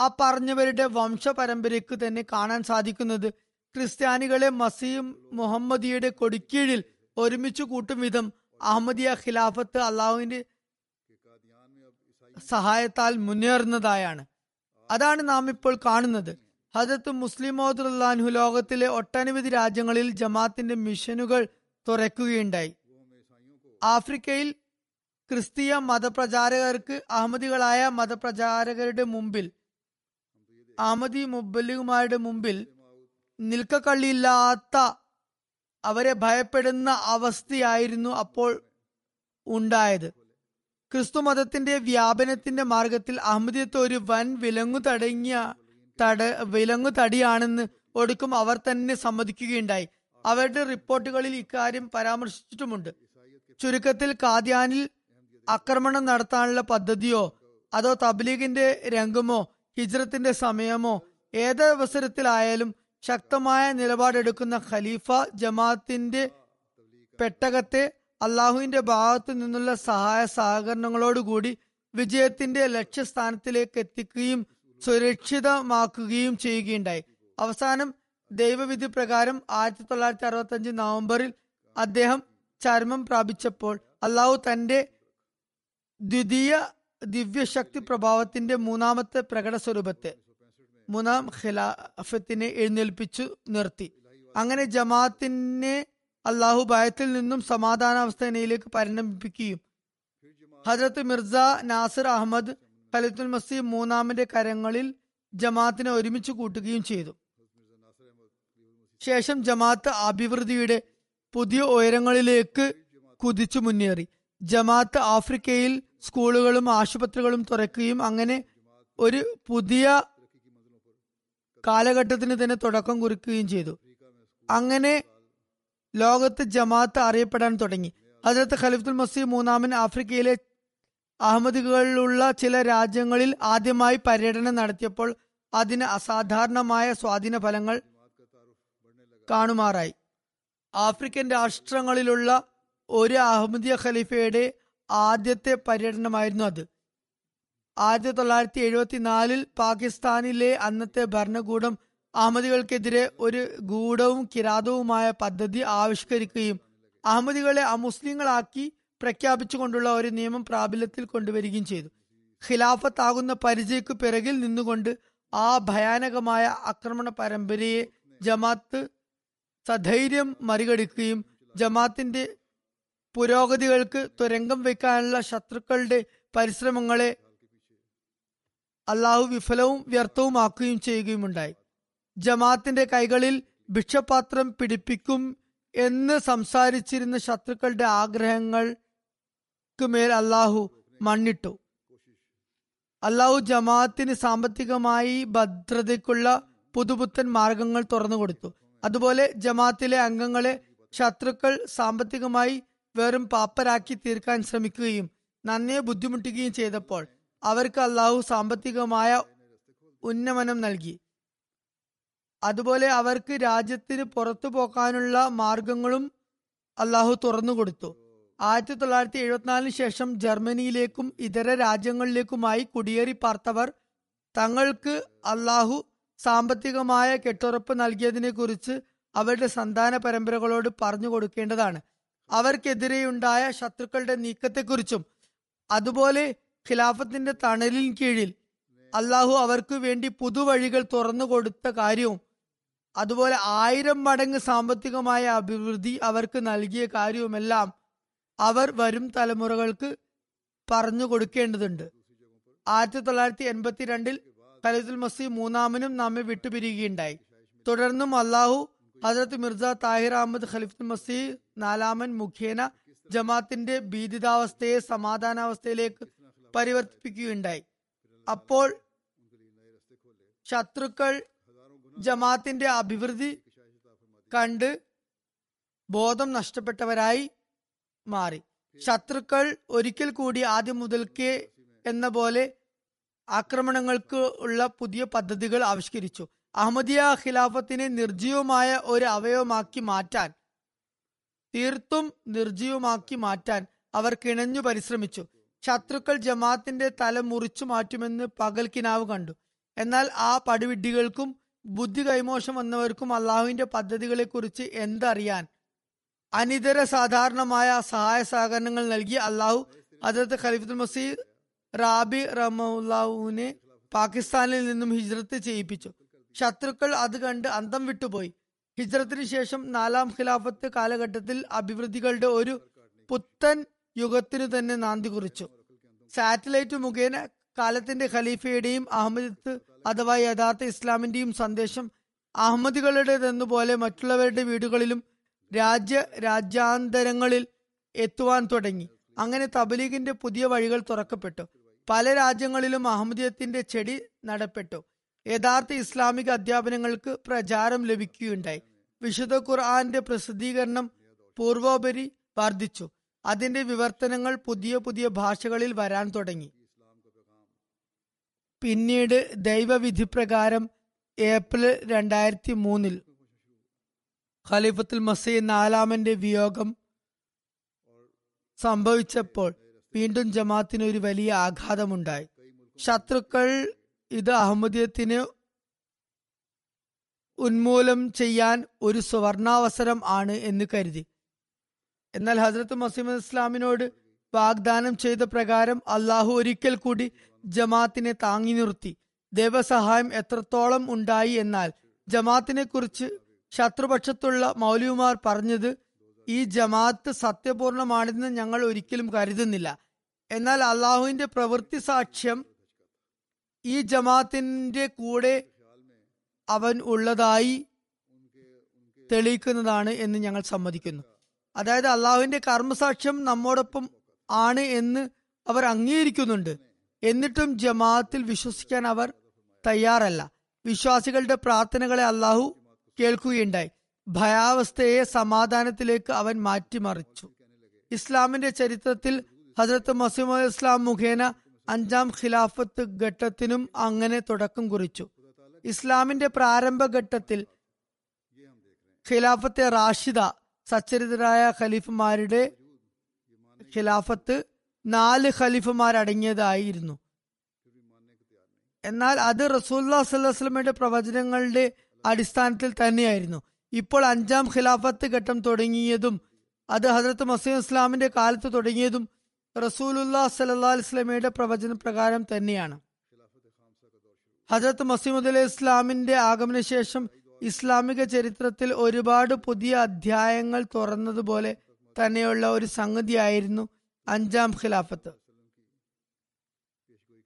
ആ പറഞ്ഞവരുടെ വംശപരമ്പരയ്ക്ക് തന്നെ കാണാൻ സാധിക്കുന്നത് ക്രിസ്ത്യാനികളെ മസീം മുഹമ്മദിയുടെ കൊടിക്കീഴിൽ ഒരുമിച്ച് കൂട്ടും വിധം അഹമ്മദിയ ഖിലാഫത്ത് അള്ളാഹുവിന്റെ സഹായത്താൽ മുന്നേറുന്നതായാണ്. അതാണ് നാം ഇപ്പോൾ കാണുന്നത്. ഹജത്ത് മുസ്ലിം മോദുല്ലാൻഹു ലോകത്തിലെ ഒട്ടനവധി രാജ്യങ്ങളിൽ ജമാത്തിന്റെ മിഷനുകൾ തുറക്കുകയുണ്ടായി. ആഫ്രിക്കയിൽ ക്രിസ്തീയ മതപ്രചാരകർക്ക് അഹമ്മദികളായ മതപ്രചാരകരുടെ മുമ്പിൽ അഹമ്മദി മുബല്ലിഗുമാരുടെ മുമ്പിൽ നിൽക്കക്കള്ളിയില്ലാത്ത അവരെ ഭയപ്പെടുന്ന അവസ്ഥയായിരുന്നു അപ്പോൾ ഉണ്ടായത്. ക്രിസ്തു മതത്തിന്റെ വ്യാപനത്തിന്റെ മാർഗത്തിൽ അഹമ്മദിയത്ത് ഒരു വൻ വിലങ്ങു തടങ്ങിയ തട വിലങ്ങു തടിയാണെന്ന് ഒടുക്കും അവർ തന്നെ സമ്മതിക്കുകയുണ്ടായി. അവരുടെ റിപ്പോർട്ടുകളിൽ ഇക്കാര്യം പരാമർശിച്ചിട്ടുമുണ്ട്. ചുരുക്കത്തിൽ കാദ്യാനിൽ ആക്രമണം നടത്താനുള്ള പദ്ധതിയോ അതോ തബ്ലീഗിന്റെ രംഗമോ ഹിജ്രത്തിന്റെ സമയമോ ഏതവസരത്തിലായാലും ശക്തമായ നിലപാടെടുക്കുന്ന ഖലീഫ ജമാഅത്തിന്റെ പെട്ടകത്തെ അള്ളാഹുവിന്റെ ഭാഗത്തു നിന്നുള്ള സഹായ സഹകരണങ്ങളോടുകൂടി വിജയത്തിന്റെ ലക്ഷ്യസ്ഥാനത്തിലേക്ക് എത്തിക്കുകയും സുരക്ഷിതമാക്കുകയും ചെയ്യുകയുണ്ടായി. അവസാനം ദൈവവിധി പ്രകാരം ആയിരത്തി തൊള്ളായിരത്തി അറുപത്തി നവംബറിൽ അദ്ദേഹം ചർമ്മം പ്രാപിച്ചപ്പോൾ അള്ളാഹു തന്റെ ദ്വിതീയ ദിവ്യശക്തി പ്രഭാവത്തിന്റെ മൂന്നാമത്തെ പ്രകട സ്വരൂപത്തെ മൂന്നാം ഖിലാഫത്തിനെ എഴുന്നേൽപ്പിച്ചു നിർത്തി. അങ്ങനെ ജമാഅത്തിനെ അള്ളാഹു ഭയത്തിൽ നിന്നും സമാധാനാവസ്ഥയിലേക്ക് പരിണമിപ്പിക്കുകയും. ഹജറത്ത് മിർസ നാസർ അഹമ്മദ് ഖലിത്തുൽ മസീം മൂന്നാമന്റെ കരങ്ങളിൽ ജമാഅത്തിനെ ഒരുമിച്ച് കൂട്ടുകയും ചെയ്തു. ശേഷം ജമാഅത്ത് അഭിവൃദ്ധിയുടെ പുതിയ ഉയരങ്ങളിലേക്ക് കുതിച്ചു മുന്നേറി. ജമാഅത്ത് ആഫ്രിക്കയിൽ സ്കൂളുകളും ആശുപത്രികളും തുറക്കുകയും അങ്ങനെ ഒരു പുതിയ കാലഘട്ടത്തിന് തന്നെ തുടക്കം കുറിക്കുകയും ചെയ്തു. അങ്ങനെ ലോകത്ത് ജമാഅത്ത് അറിയപ്പെടാൻ തുടങ്ങി. ഹജരത്ത് ഖലിഫുൽ മസീഹ് മൂന്നാമൻ ആഫ്രിക്കയിലെ അഹമ്മദികളിലുള്ള ചില രാജ്യങ്ങളിൽ ആദ്യമായി പര്യടനം നടത്തിയപ്പോൾ അതിന് അസാധാരണമായ സ്വാധീന ഫലങ്ങൾ കാണുമാറായി. ആഫ്രിക്കൻ രാഷ്ട്രങ്ങളിലുള്ള ഒരു അഹമ്മദിയ ഖലീഫയുടെ ആദ്യത്തെ പര്യടനമായിരുന്നു അത്. ആയിരത്തി തൊള്ളായിരത്തി എഴുപത്തിനാലിൽ പാകിസ്ഥാനിലെ അന്നത്തെ ഭരണകൂടം അഹമ്മദികൾക്കെതിരെ ഒരു ഗൂഢവും കിരാതവുമായ പദ്ധതി ആവിഷ്കരിക്കുകയും അഹമ്മദികളെ അമുസ്ലിങ്ങളാക്കി പ്രഖ്യാപിച്ചുകൊണ്ടുള്ള ഒരു നിയമം പ്രാബല്യത്തിൽ കൊണ്ടുവരികയും ചെയ്തു. ഖിലാഫത്താകുന്ന പരിചയക്കു പിറകിൽ നിന്നുകൊണ്ട് ആ ഭയാനകമായ ആക്രമണ പരമ്പരയെ ജമാത്ത് സധൈര്യം മറികടിക്കുകയും ജമാത്തിന്റെ പുരോഗതികൾക്ക് തുരങ്കം വയ്ക്കാനുള്ള ശത്രുക്കളുടെ പരിശ്രമങ്ങളെ അള്ളാഹു വിഫലവും വ്യർത്ഥവുമാക്കുകയും ചെയ്യുകയുമുണ്ടായി. ജമാത്തിന്റെ കൈകളിൽ ഭിക്ഷപാത്രം പിടിപ്പിക്കും എന്ന് സംസാരിച്ചിരുന്ന ശത്രുക്കളുടെ ആഗ്രഹങ്ങൾക്ക് മേൽ അള്ളാഹു മണ്ണിട്ടു. അള്ളാഹു ജമാഅത്തിന് സാമ്പത്തികമായി ഭദ്രതയ്ക്കുള്ള പുതുപുത്തൻ മാർഗങ്ങൾ തുറന്നു കൊടുത്തു. അതുപോലെ ജമാഅത്തിലെ അംഗങ്ങളെ ശത്രുക്കൾ സാമ്പത്തികമായി വെറും പാപ്പരാക്കി തീർക്കാൻ ശ്രമിക്കുകയും നന്നെ ബുദ്ധിമുട്ടുകയും ചെയ്തപ്പോൾ അവർക്ക് അള്ളാഹു സാമ്പത്തികമായ ഉന്നമനം നൽകി. അതുപോലെ അവർക്ക് രാജ്യത്തിന് പുറത്തു പോകാനുള്ള മാർഗങ്ങളും അള്ളാഹു തുറന്നു കൊടുത്തു. ആയിരത്തി തൊള്ളായിരത്തി എഴുപത്തിനാലിന് ശേഷം ജർമ്മനിയിലേക്കും ഇതര രാജ്യങ്ങളിലേക്കുമായി കുടിയേറി പാർത്തവർ തങ്ങൾക്ക് അള്ളാഹു സാമ്പത്തികമായ കെട്ടുറപ്പ് നൽകിയതിനെ കുറിച്ച് അവരുടെ സന്താന പരമ്പരകളോട് പറഞ്ഞു കൊടുക്കേണ്ടതാണ്. അവർക്കെതിരെയുണ്ടായ ശത്രുക്കളുടെ നീക്കത്തെക്കുറിച്ചും അതുപോലെ ഖിലാഫത്തിന്റെ തണലിൻ കീഴിൽ അള്ളാഹു അവർക്ക് വേണ്ടി പുതുവഴികൾ തുറന്നു കൊടുത്ത കാര്യവും അതുപോലെ ആയിരം മടങ്ങ് സാമ്പത്തികമായ അഭിവൃദ്ധി അവർക്ക് നൽകിയ കാര്യവുമെല്ലാം അവർ വരും തലമുറകൾക്ക് പറഞ്ഞു കൊടുക്കേണ്ടതുണ്ട്. ആയിരത്തി തൊള്ളായിരത്തി എൺപത്തിരണ്ടിൽ ഖലീദുൽ മസീ മൂന്നാമനും നമ്മെ വിട്ടുപിരിയുകയുണ്ടായി. തുടർന്നും അള്ളാഹു ഹജറത്ത് മിർസ താഹിർ അഹമ്മദ് ഖലീഫുൽ മസീ നാലാമൻ മുഖേന ജമാത്തിന്റെ ഭീതിതാവസ്ഥയെ സമാധാനാവസ്ഥയിലേക്ക് പരിവർത്തിപ്പിക്കുകയുണ്ടായി. അപ്പോൾ ശത്രുക്കൾ ജമാത്തിന്റെ അഭിവൃദ്ധി കണ്ട് ബോധം നഷ്ടപ്പെട്ടവരായി മാറി. ശത്രുക്കൾ ഒരിക്കൽ കൂടി ആദ്യം മുതൽക്കേ എന്ന പോലെ ആക്രമണങ്ങൾക്ക് ഉള്ള പുതിയ പദ്ധതികൾ ആവിഷ്കരിച്ചു. അഹമ്മദിയ ഖിലാഫത്തിനെ നിർജീവമായ ഒരു അവയവമാക്കി മാറ്റാൻ തീർത്തും നിർജീവമാക്കി മാറ്റാൻ അവർ കിണഞ്ഞു പരിശ്രമിച്ചു. ശത്രുക്കൾ ജമാഅത്തിന്റെ തല മുറിച്ചു മാറ്റുമെന്ന് പകൽ കിനാവ് കണ്ടു. എന്നാൽ ആ പടിവിഡ്ഢികൾക്കും ബുദ്ധി കൈമോശം വന്നവർക്കും അള്ളാഹുവിന്റെ പദ്ധതികളെ കുറിച്ച് എന്തറിയാൻ അനിതര സാധാരണമായ സഹായ സഹകരണങ്ങൾ നൽകി അള്ളാഹു അതത് ഖലീഫുൽ മസീദ് റാബി റമുല്ലാഹുവിനെ പാകിസ്ഥാനിൽ നിന്നും ഹിജ്രത്ത് ചെയ്യിപ്പിച്ചു. ശത്രുക്കൾ അത് കണ്ട് അന്തം വിട്ടുപോയി. ഹിജ്രത്തിന് ശേഷം നാലാം ഖിലാഫത്ത് കാലഘട്ടത്തിൽ അഭിവൃദ്ധികളുടെ ഒരു പുത്തൻ യുഗത്തിനു തന്നെ നാന്തി കുറിച്ചു. സാറ്റലൈറ്റ് മുഖേന കാലത്തിന്റെ ഖലീഫയുടെയും അഹമ്മദ് അഥവാ യഥാർത്ഥ ഇസ്ലാമിന്റെയും സന്ദേശം അഹമ്മദികളുടേതെന്നുപോലെ മറ്റുള്ളവരുടെ വീടുകളിലും രാജ്യ രാജ്യാന്തരങ്ങളിൽ എത്തുവാൻ തുടങ്ങി. അങ്ങനെ തബലീഗിന്റെ പുതിയ വഴികൾ തുറക്കപ്പെട്ടു. പല രാജ്യങ്ങളിലും അഹമ്മദിയത്തിന്റെ ചെടി നടപ്പെട്ടു. യഥാർത്ഥ ഇസ്ലാമിക അധ്യാപനങ്ങൾക്ക് പ്രചാരം ലഭിക്കുകയുണ്ടായി. വിശുദ്ധ ഖുർആന്റെ പ്രസിദ്ധീകരണം പൂർവോപരി വർദ്ധിച്ചു. അതിന്റെ വിവർത്തനങ്ങൾ പുതിയ പുതിയ ഭാഷകളിൽ വരാൻ തുടങ്ങി. പിന്നീട് ദൈവവിധി പ്രകാരം ഏപ്രിൽ രണ്ടായിരത്തി മൂന്നിൽ ഖലീഫത്തുൽ മസീ നാലാമന്റെ വിയോഗം സംഭവിച്ചപ്പോൾ വീണ്ടും ജമാത്തിന് ഒരു വലിയ ആഘാതമുണ്ടായി. ശത്രുക്കൾ ഇത് അഹമ്മദിയത്തിന് ഉന്മൂലം ചെയ്യാൻ ഒരു സുവർണാവസരം ആണ് എന്ന് കരുതി. എന്നാൽ ഹസ്രത്ത് മസീമദ് ഇസ്ലാമിനോട് വാഗ്ദാനം ചെയ്ത പ്രകാരം അള്ളാഹു ഒരിക്കൽ കൂടി ജമാത്തിനെ താങ്ങി നിർത്തി. ദൈവസഹായം എത്രത്തോളം ഉണ്ടായി എന്നാൽ ജമാത്തിനെ കുറിച്ച് ശത്രുപക്ഷത്തുള്ള മൗലവിമാർ പറഞ്ഞത് ഈ ജമാഅത്ത് സത്യപൂർണമാണെന്ന് ഞങ്ങൾ ഒരിക്കലും കരുതുന്നില്ല. എന്നാൽ അള്ളാഹുവിന്റെ പ്രവൃത്തി സാക്ഷ്യം ഈ ജമാഅത്തിന്റെ കൂടെ അവൻ ഉള്ളതായി തെളിയിക്കുന്നതാണ് എന്ന് ഞങ്ങൾ സമ്മതിക്കുന്നു. അതായത് അള്ളാഹുവിന്റെ കർമ്മസാക്ഷ്യം നമ്മോടൊപ്പം ആണ് എന്ന് അവർ അംഗീകരിക്കുന്നുണ്ട്. എന്നിട്ടും ജമാഅത്തിൽ വിശ്വസിക്കാൻ അവർ തയ്യാറല്ല. വിശ്വാസികളുടെ പ്രാർത്ഥനകളെ അള്ളാഹു കേൾക്കുകയുണ്ടായി. ഭയാവസ്ഥയെ സമാധാനത്തിലേക്ക് അവൻ മാറ്റിമറിച്ചു. ഇസ്ലാമിന്റെ ചരിത്രത്തിൽ ഹസരത്ത് മസീമദ് ഇസ്ലാം മുഖേന അഞ്ചാം ഖിലാഫത്ത് ഘട്ടത്തിനും അങ്ങനെ തുടക്കം കുറിച്ചു. ഇസ്ലാമിന്റെ പ്രാരംഭഘട്ടത്തിൽ ഖിലാഫത്തെ റാഷിദ സച്ചരിതരായ ഖലീഫുമാരുടെ ഖിലാഫത്ത് നാല് ഖലീഫുമാരടങ്ങിയതായിരുന്നു. എന്നാൽ അത് റസൂല്ലാ സല്ലാസ്ലമയുടെ പ്രവചനങ്ങളുടെ അടിസ്ഥാനത്തിൽ തന്നെയായിരുന്നു. ഇപ്പോൾ അഞ്ചാം ഖിലാഫത്ത് ഘട്ടം തുടങ്ങിയതും അത് ഹസരത്ത് മസീം ഇസ്ലാമിന്റെ കാലത്ത് തുടങ്ങിയതും റസൂലുല്ലാ സല്ലാ അലിസ്ലമയുടെ പ്രവചന പ്രകാരം തന്നെയാണ്. ഹജരത്ത് മസീമുദ് അലൈഹി ഇസ്ലാമിന്റെ ആഗമനശേഷം ഇസ്ലാമിക ചരിത്രത്തിൽ ഒരുപാട് പുതിയ അധ്യായങ്ങൾ തുറന്നതുപോലെ തന്നെയുള്ള ഒരു സംഗതിയായിരുന്നു അഞ്ചാം ഖിലാഫത്ത്.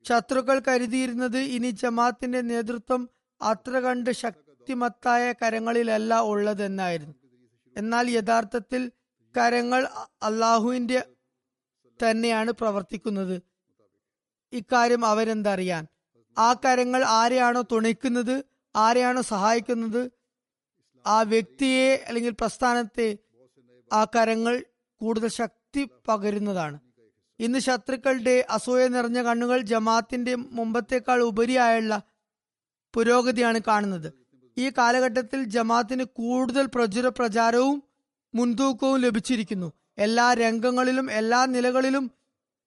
ശത്രുക്കൾ കരുതിയിരുന്നത് ഇനി ജമാത്തിന്റെ നേതൃത്വം അത്ര കണ്ട് ശക്തിമത്തായ കരങ്ങളിലല്ല ഉള്ളതെന്നായിരുന്നു. എന്നാൽ യഥാർത്ഥത്തിൽ കരങ്ങൾ അള്ളാഹുവിന്റെ തന്നെയാണ് പ്രവർത്തിക്കുന്നത്. ഇക്കാര്യം അവരെന്തറിയാൻ? ആ കരങ്ങൾ ആരെയാണോ തുണയ്ക്കുന്നത് ആരെയാണോ സഹായിക്കുന്നത്? ആ വ്യക്തിയെ അല്ലെങ്കിൽ പ്രസ്ഥാനത്തെ ആ കരങ്ങൾ കൂടുതൽ ശക്തി പകരുന്നതാണ്. ഇന്ന് ശത്രുക്കളുടെ അസൂയ നിറഞ്ഞ കണ്ണുകൾ ജമാഅത്തിന്റെ മുമ്പത്തേക്കാൾ ഉപരിയായുള്ള പുരോഗതിയാണ് കാണുന്നത്. ഈ കാലഘട്ടത്തിൽ ജമാഅത്തിന് കൂടുതൽ പ്രചുര പ്രചാരവും മുൻതൂക്കവും ലഭിച്ചിരിക്കുന്നു. എല്ലാ രംഗങ്ങളിലും എല്ലാ നിലകളിലും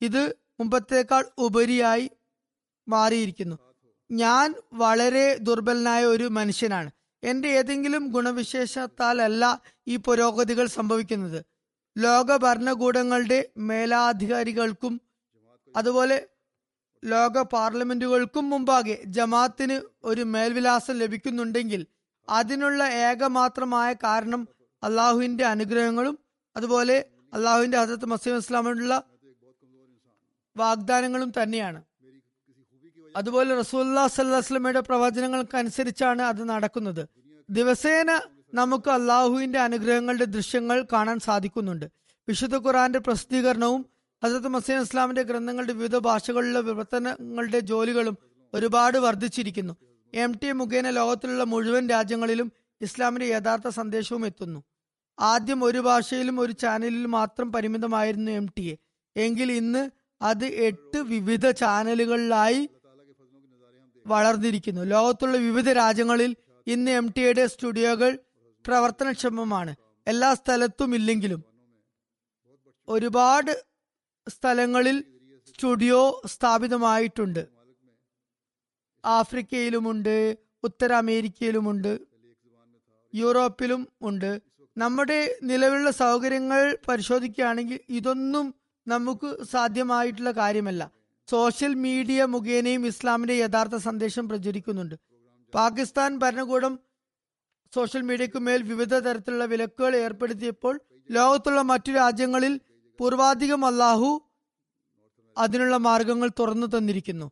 ഇത് മുമ്പത്തേക്കാൾ ഉപരിയായി മാറിയിരിക്കുന്നു. ഞാൻ വളരെ ദുർബലനായ ഒരു മനുഷ്യനാണ്. എന്റെ ഏതെങ്കിലും ഗുണവിശേഷത്താലല്ല ഈ പുരോഗതികൾ സംഭവിക്കുന്നത്. ലോക ഭരണകൂടങ്ങളുടെ മേലാധികാരികൾക്കും അതുപോലെ ലോക പാർലമെന്റുകൾക്കും മുമ്പാകെ ജമാത്തിന് ഒരു മേൽവിലാസം ലഭിക്കുന്നുണ്ടെങ്കിൽ അതിനുള്ള ഏകമാത്രമായ കാരണം അള്ളാഹുവിന്റെ അനുഗ്രഹങ്ങളും അതുപോലെ അള്ളാഹുവിന്റെ ഹസരത്ത് മസീം ഇസ്ലാമിനുള്ള വാഗ്ദാനങ്ങളും തന്നെയാണ്. അതുപോലെ റസൂല്ലാ സല്ലാസ്ലമയുടെ പ്രവചനങ്ങൾക്ക് അനുസരിച്ചാണ് അത് നടക്കുന്നത്. ദിവസേന നമുക്ക് അള്ളാഹുവിന്റെ അനുഗ്രഹങ്ങളുടെ ദൃശ്യങ്ങൾ കാണാൻ സാധിക്കുന്നുണ്ട്. വിശുദ്ധ ഖുറാന്റെ പ്രസിദ്ധീകരണവും ഹസരത്ത് മസീൻ ഇസ്ലാമിന്റെ ഗ്രന്ഥങ്ങളുടെ വിവിധ ഭാഷകളിലെ വിവർത്തനങ്ങളുടെ ജോലികളും ഒരുപാട് വർദ്ധിച്ചിരിക്കുന്നു. എം ടി മുഖേന ലോകത്തിലുള്ള മുഴുവൻ രാജ്യങ്ങളിലും ഇസ്ലാമിന്റെ യഥാർത്ഥ സന്ദേശവും എത്തുന്നു. ആദ്യം ഒരു ഭാഷയിലും ഒരു ചാനലിൽ മാത്രം പരിമിതമായിരുന്നു എം ടി എങ്കിൽ ഇന്ന് അത് എട്ട് വിവിധ ചാനലുകളിലായി വളർന്നിരിക്കുന്നു. ലോകത്തുള്ള വിവിധ രാജ്യങ്ങളിൽ ഇന്ന് എം ടി എയുടെ സ്റ്റുഡിയോകൾ പ്രവർത്തനക്ഷമമാണ്. എല്ലാ സ്ഥലത്തും ഇല്ലെങ്കിലും ഒരുപാട് സ്ഥലങ്ങളിൽ സ്റ്റുഡിയോ സ്ഥാപിതമായിട്ടുണ്ട്. ആഫ്രിക്കയിലുമുണ്ട് ഉത്തര അമേരിക്കയിലുമുണ്ട് യൂറോപ്പിലും ഉണ്ട്. നമ്മുടെ നിലവിലുള്ള സൗകര്യങ്ങൾ പരിശോധിക്കുകയാണെങ്കിൽ ഇതൊന്നും നമുക്ക് സാധ്യമായിട്ടുള്ള കാര്യമല്ല. സോഷ്യൽ മീഡിയ മുഖേനയും ഇസ്ലാമിന്റെ യഥാർത്ഥ സന്ദേശം പ്രചരിക്കുന്നുണ്ട്. പാകിസ്ഥാൻ ഭരണകൂടം സോഷ്യൽ മീഡിയയ്ക്ക് മേൽ വിവിധ തരത്തിലുള്ള വിലക്കുകൾ ഏർപ്പെടുത്തിയപ്പോൾ ലോകത്തുള്ള മറ്റു രാജ്യങ്ങളിൽ പൂർവാധികം അല്ലാഹു അതിനുള്ള മാർഗങ്ങൾ തുറന്നു തന്നിരിക്കുന്നു.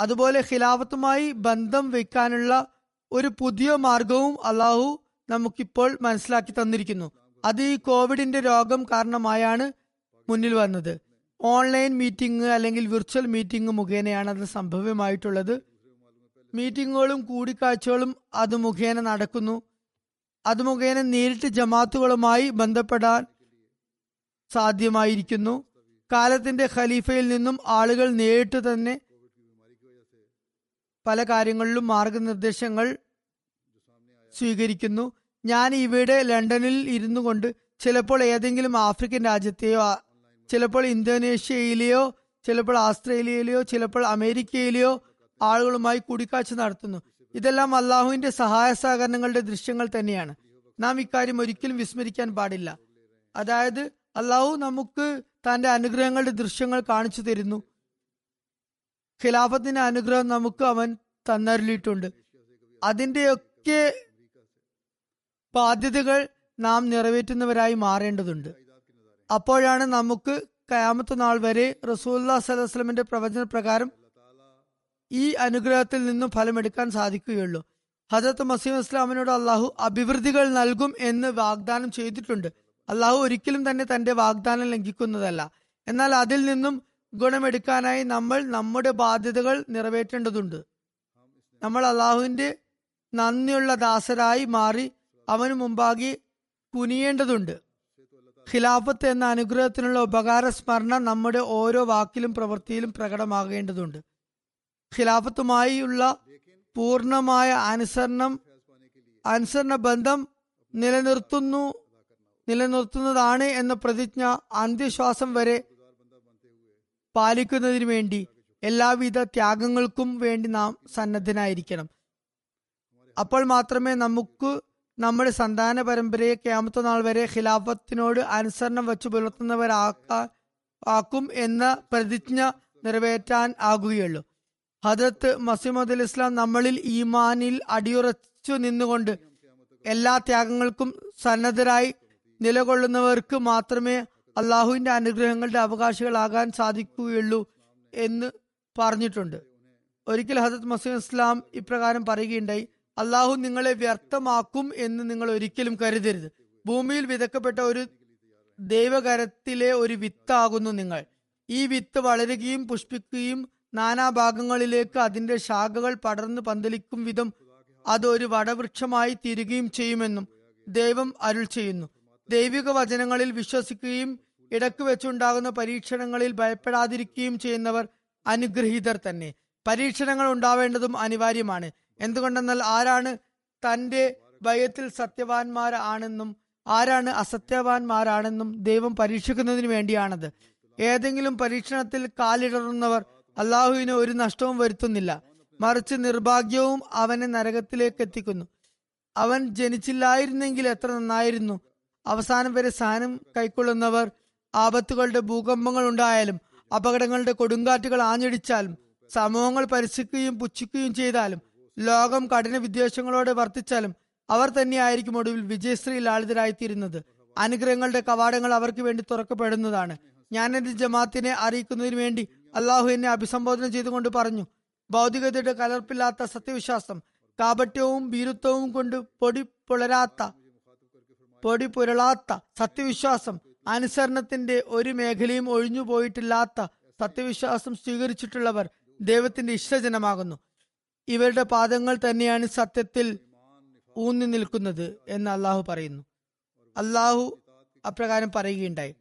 അതുപോലെ ഖിലാഫത്തുമായി ബന്ധം വെക്കാനുള്ള ഒരു പുതിയ മാർഗവും അള്ളാഹു നമുക്കിപ്പോൾ മനസ്സിലാക്കി തന്നിരിക്കുന്നു. അത് ഈ കോവിഡിന്റെ രോഗം കാരണമായാണ് മുന്നിൽ വന്നത്. ഓൺലൈൻ മീറ്റിംഗ് അല്ലെങ്കിൽ വിർച്വൽ മീറ്റിംഗ് മുഖേനയാണ് അത് സംഭവ്യമായിട്ടുള്ളത്. മീറ്റിങ്ങുകളും കൂടിക്കാഴ്ചകളും അത് മുഖേന നടക്കുന്നു. അത് മുഖേന നേരിട്ട് ജമാത്തുകളുമായി ബന്ധപ്പെടാൻ സാധ്യമായിരിക്കുന്നു. കാലത്തിന്റെ ഖലീഫയിൽ നിന്നും ആളുകൾ നേരിട്ട് തന്നെ പല കാര്യങ്ങളിലും മാർഗനിർദ്ദേശങ്ങൾ സ്വീകരിക്കുന്നു. ഞാൻ ഇവിടെ ലണ്ടനിൽ ഇരുന്നു കൊണ്ട് ചിലപ്പോൾ ഏതെങ്കിലും ആഫ്രിക്കൻ രാജ്യത്തെയോ ചിലപ്പോൾ ഇന്തോനേഷ്യയിലെയോ ചിലപ്പോൾ ആസ്ട്രേലിയയിലെയോ ചിലപ്പോൾ അമേരിക്കയിലെയോ ആളുകളുമായി കൂടിക്കാഴ്ച നടത്തുന്നു. ഇതെല്ലാം അള്ളാഹുവിന്റെ സഹായ സഹകരണങ്ങളുടെ ദൃശ്യങ്ങൾ തന്നെയാണ്. നാം ഇക്കാര്യം ഒരിക്കലും വിസ്മരിക്കാൻ പാടില്ല. അതായത് അള്ളാഹു നമുക്ക് തന്റെ അനുഗ്രഹങ്ങളുടെ ദൃശ്യങ്ങൾ കാണിച്ചു തരുന്നു. ഖിലാഫത്തിന്റെ അനുഗ്രഹം നമുക്ക് അവൻ തന്നരുളിയിട്ടുണ്ട്. അതിന്റെയൊക്കെ ബാധ്യതകൾ നാം നിറവേറ്റുന്നവരായി മാറേണ്ടതുണ്ട്. അപ്പോഴാണ് നമുക്ക് കയാമത്ത് നാൾ വരെ റസൂല്ലാ സലഹ്സ്ലമിന്റെ പ്രവചന പ്രകാരം ഈ അനുഗ്രഹത്തിൽ നിന്നും ഫലമെടുക്കാൻ സാധിക്കുകയുള്ളൂ. ഹജറത്ത് മസീം ഇസ്ലാമിനോട് അള്ളാഹു അഭിവൃദ്ധികൾ നൽകും എന്ന് വാഗ്ദാനം ചെയ്തിട്ടുണ്ട്. അള്ളാഹു ഒരിക്കലും തന്നെ തന്റെ വാഗ്ദാനം ലംഘിക്കുന്നതല്ല. എന്നാൽ അതിൽ നിന്നും ഗുണമെടുക്കാനായി നമ്മൾ നമ്മുടെ ബാധ്യതകൾ നിറവേറ്റേണ്ടതുണ്ട്. നമ്മൾ അള്ളാഹുവിന്റെ നന്ദിയുള്ള ദാസരായി മാറി അവന് മുമ്പാകെ കുനിയേണ്ടതുണ്ട്. ഖിലാഫത്ത് എന്ന അനുഗ്രഹത്തിനുള്ള ഉപകാര സ്മരണ നമ്മുടെ ഓരോ വാക്കിലും പ്രവൃത്തിയിലും പ്രകടമാകേണ്ടതുണ്ട്. ഖിലാഫത്തുമായുള്ള പൂർണമായ അനുസരണം അനുസരണ ബന്ധം നിലനിർത്തുന്നു നിലനിർത്തുന്നതാണ് എന്ന പ്രതിജ്ഞ അന്ത്യശ്വാസം വരെ പാലിക്കുന്നതിന് വേണ്ടി എല്ലാവിധ ത്യാഗങ്ങൾക്കും വേണ്ടി നാം സന്നദ്ധനായിരിക്കണം. അപ്പോൾ മാത്രമേ നമുക്ക് നമ്മുടെ സന്താന പരമ്പരയെ ക്യാമത്ത നാൾ വരെ ഖിലാഫത്തിനോട് അനുസരണം വെച്ച് പുലർത്തുന്നവരാക്കാൻ ആക്കും എന്ന പ്രതിജ്ഞ നിറവേറ്റാൻ ആകുകയുള്ളൂ. ഹജരത്ത് മസീമദ് ഇസ്ലാം നമ്മളിൽ ഈമാനിൽ അടിയുറച്ചു നിന്നുകൊണ്ട് എല്ലാ ത്യാഗങ്ങൾക്കും സന്നദ്ധരായി നിലകൊള്ളുന്നവർക്ക് മാത്രമേ അള്ളാഹുവിന്റെ അനുഗ്രഹങ്ങളുടെ അവകാശികളാകാൻ സാധിക്കുകയുള്ളൂ എന്ന് പറഞ്ഞിട്ടുണ്ട്. ഒരിക്കൽ ഹസത്ത് മസീം ഇസ്ലാം ഇപ്രകാരം പറയുകയുണ്ടായി. അള്ളാഹു നിങ്ങളെ വ്യർത്ഥമാക്കും എന്ന് നിങ്ങൾ ഒരിക്കലും കരുതരുത്. ഭൂമിയിൽ വിതക്കപ്പെട്ട ഒരു ദൈവകരത്തിലെ ഒരു വിത്താകുന്നു നിങ്ങൾ. ഈ വിത്ത് വളരുകയും പുഷ്പിക്കുകയും നാനാഭാഗങ്ങളിലേക്ക് അതിന്റെ ശാഖകൾ പടർന്ന് പന്തലിക്കും വിധം അത് ഒരു വടവൃക്ഷമായി തീരുകയും ചെയ്യുമെന്നും ദൈവം അരുൾ ചെയ്യുന്നു. ദൈവിക വചനങ്ങളിൽ വിശ്വസിക്കുകയും ഇടയ്ക്ക് വെച്ചുണ്ടാകുന്ന പരീക്ഷണങ്ങളിൽ ഭയപ്പെടാതിരിക്കുകയും ചെയ്യുന്നവർ അനുഗ്രഹീതർ തന്നെ. പരീക്ഷണങ്ങൾ ഉണ്ടാവേണ്ടതും അനിവാര്യമാണ്. എന്തുകൊണ്ടെന്നാൽ ആരാണ് തന്റെ ഭയത്തിൽ സത്യവാന്മാരാണെന്നും ആരാണ് അസത്യവാന്മാരാണെന്നും ദൈവം പരീക്ഷിക്കുന്നതിന് വേണ്ടിയാണത്. ഏതെങ്കിലും പരീക്ഷണത്തിൽ കാലിടറുന്നവർ അള്ളാഹുവിന് ഒരു നഷ്ടവും വരുത്തുന്നില്ല. മറിച്ച് നിർഭാഗ്യവും അവനെ നരകത്തിലേക്ക് എത്തിക്കുന്നു. അവൻ ജനിച്ചില്ലായിരുന്നെങ്കിൽ എത്ര നന്നായിരുന്നു. അവസാനം വരെ സ്ഥാനം കൈക്കൊള്ളുന്നവർ ആപത്തുകളുടെ ഭൂകമ്പങ്ങൾ ഉണ്ടായാലും അപകടങ്ങളുടെ കൊടുങ്കാറ്റുകൾ ആഞ്ഞടിച്ചാലും സമൂഹങ്ങൾ പരിശിക്കുകയും പുച്ഛിക്കുകയും ചെയ്താലും ലോകം കഠിന വിദ്വേഷങ്ങളോടെ വർത്തിച്ചാലും അവർ തന്നെയായിരിക്കും ഒടുവിൽ വിജയശ്രീ ലാളിതരായിത്തീരുന്നത്. അനുഗ്രഹങ്ങളുടെ കവാടങ്ങൾ അവർക്ക് വേണ്ടി തുറക്കപ്പെടുന്നതാണ്. ഞാൻ എന്റെ ജമാത്തിനെ അറിയിക്കുന്നതിന് വേണ്ടി അള്ളാഹു എന്നെ അഭിസംബോധന ചെയ്തുകൊണ്ട് പറഞ്ഞു ഭൗതികതയുടെ കലർപ്പില്ലാത്ത സത്യവിശ്വാസം കാപട്യവും ഭീരുത്വവും കൊണ്ട് പൊടി പുലരാത്ത പൊടി പുരളാത്ത സത്യവിശ്വാസം അനുസരണത്തിന്റെ ഒരു മേഖലയും ഒഴിഞ്ഞു പോയിട്ടില്ലാത്ത സത്യവിശ്വാസം സ്വീകരിച്ചിട്ടുള്ളവർ ദൈവത്തിന്റെ ഇഷ്ടജനമാകുന്നു. ഇവരുടെ പാദങ്ങൾ തന്നെയാണ് സത്യത്തിൽ ഊന്നി നിൽക്കുന്നത് എന്ന് അള്ളാഹു പറയുന്നു. അള്ളാഹു അപ്രകാരം പറയുകയുണ്ടായി.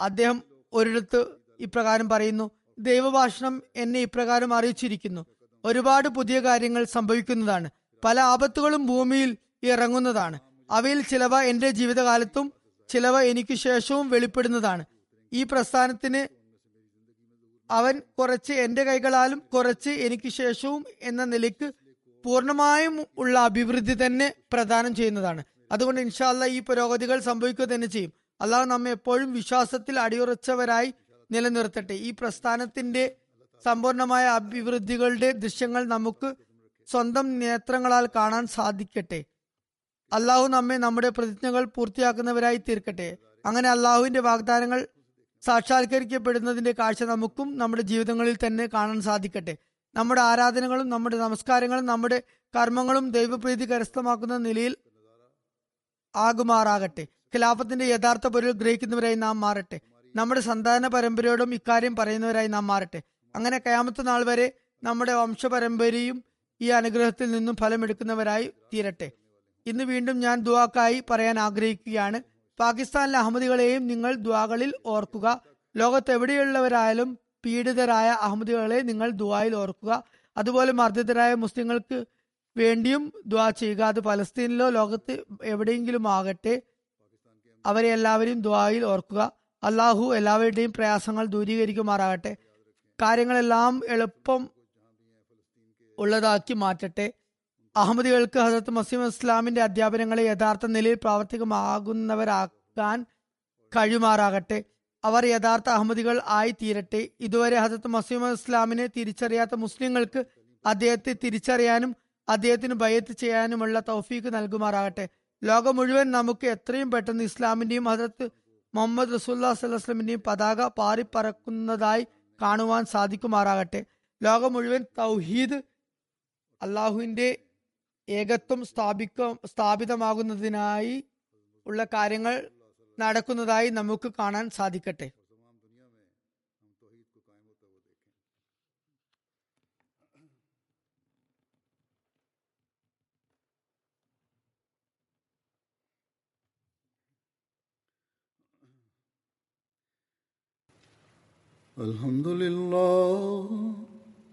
അദ്ദേഹം ഒരിടത്ത് ഇപ്രകാരം പറയുന്നു ദൈവഭാഷണം എന്നെ ഇപ്രകാരം അറിയിച്ചിരിക്കുന്നു. ഒരുപാട് പുതിയ കാര്യങ്ങൾ സംഭവിക്കുന്നതാണ്. പല ആപത്തുകളും ഭൂമിയിൽ ഇറങ്ങുന്നതാണ്. അവയിൽ ചിലവ എന്റെ ജീവിതകാലത്തും ചിലവ എനിക്ക് ശേഷവും വെളിപ്പെടുന്നതാണ്. ഈ പ്രസ്ഥാനത്തിന് അവൻ കുറച്ച് എന്റെ കൈകളാലും കുറച്ച് എനിക്ക് ശേഷവും എന്ന നിലയ്ക്ക് പൂർണമായും ഉള്ള അഭിവൃദ്ധി തന്നെ പ്രദാനം ചെയ്യുന്നതാണ്. അതുകൊണ്ട് ഇൻഷാല്ല ഈ പുരോഗതികൾ സംഭവിക്കുക തന്നെ ചെയ്യും. അള്ളാഹു നമ്മെ എപ്പോഴും വിശ്വാസത്തിൽ അടിയുറച്ചവരായി നിലനിർത്തട്ടെ. ഈ പ്രസ്ഥാനത്തിന്റെ സമ്പൂർണമായ അഭിവൃദ്ധികളുടെ ദൃശ്യങ്ങൾ നമുക്ക് സ്വന്തം നേത്രങ്ങളാൽ കാണാൻ സാധിക്കട്ടെ. അള്ളാഹു നമ്മെ നമ്മുടെ പ്രതിജ്ഞകൾ പൂർത്തിയാക്കുന്നവരായി തീർക്കട്ടെ. അങ്ങനെ അള്ളാഹുവിന്റെ വാഗ്ദാനങ്ങൾ സാക്ഷാത്കരിക്കപ്പെടുന്നതിന്റെ കാഴ്ച നമുക്കും നമ്മുടെ ജീവിതങ്ങളിൽ തന്നെ കാണാൻ സാധിക്കട്ടെ. നമ്മുടെ ആരാധനകളും നമ്മുടെ നമസ്കാരങ്ങളും നമ്മുടെ കർമ്മങ്ങളും ദൈവപ്രീതി കരസ്ഥമാക്കുന്ന നിലയിൽ ആകുമാറാകട്ടെ. ഖിലാഫത്തിന്റെ യഥാർത്ഥ പൊരുൾ ഗ്രഹിക്കുന്നവരായി നാം മാറട്ടെ. നമ്മുടെ സന്താന പരമ്പരയോടും ഇക്കാര്യം പറയുന്നവരായി നാം മാറട്ടെ. അങ്ങനെ കയാമത്ത നാൾ വരെ നമ്മുടെ വംശപരമ്പരയും ഈ അനുഗ്രഹത്തിൽ നിന്നും ഫലമെടുക്കുന്നവരായി തീരട്ടെ. ഇന്ന് വീണ്ടും ഞാൻ ദുവാക്കായി പറയാൻ ആഗ്രഹിക്കുകയാണ്. പാകിസ്ഥാനിലെ അഹമ്മദികളെയും നിങ്ങൾ ദ്വാകളിൽ ഓർക്കുക. ലോകത്തെവിടെയുള്ളവരായാലും പീഡിതരായ അഹമ്മദികളെ നിങ്ങൾ ദ്വായിൽ ഓർക്കുക. അതുപോലെ മർദ്ദിതരായ മുസ്ലിങ്ങൾക്ക് വേണ്ടിയും ദ്വാ ചെയ്യുക. അത് പലസ്തീനിലോ ലോകത്ത് എവിടെയെങ്കിലും ആകട്ടെ അവരെ എല്ലാവരെയും ദ്വായിൽ ഓർക്കുക. അള്ളാഹു എല്ലാവരുടെയും പ്രയാസങ്ങൾ ദൂരീകരിക്കുമാറാകട്ടെ. കാര്യങ്ങളെല്ലാം എളുപ്പം ഉള്ളതാക്കി മാറ്റട്ടെ. അഹമ്മദികൾക്ക് ഹസരത്ത് മസീം ഇസ്ലാമിന്റെ അധ്യാപനങ്ങളെ യഥാർത്ഥ നിലയിൽ പ്രാവർത്തികമാകുന്നവരാക്കാൻ കഴിയുമാറാകട്ടെ. അവർ യഥാർത്ഥ അഹമ്മദികൾ ആയി തീരട്ടെ ഇതുവരെ ഹസരത്ത് മസീം ഇസ്ലാമിനെ തിരിച്ചറിയാത്ത മുസ്ലിങ്ങൾക്ക് അദ്ദേഹത്തെ തിരിച്ചറിയാനും അദ്ദേഹത്തിന് ബയത്ത് ചെയ്യാനുമുള്ള തൗഫീക്ക് നൽകുമാറാകട്ടെ. ലോകം മുഴുവൻ നമുക്ക് എത്രയും പെട്ടെന്ന് ഇസ്ലാമിന്റെയും ഹസരത്ത് മുഹമ്മദ് റസൂല്ലാ സ്വലമിന്റെയും പതാക പാറിപ്പറക്കുന്നതായി കാണുവാൻ സാധിക്കുമാറാകട്ടെ. ലോകം മുഴുവൻ തൗഹീദ് അള്ളാഹുവിന്റെ ഏകത്വം സ്ഥാപിക്ക സ്ഥാപിതമാകുന്നതിനായി ഉള്ള കാര്യങ്ങൾ നടക്കുന്നതായി നമുക്ക് കാണാൻ സാധിക്കട്ടെ الحمد لله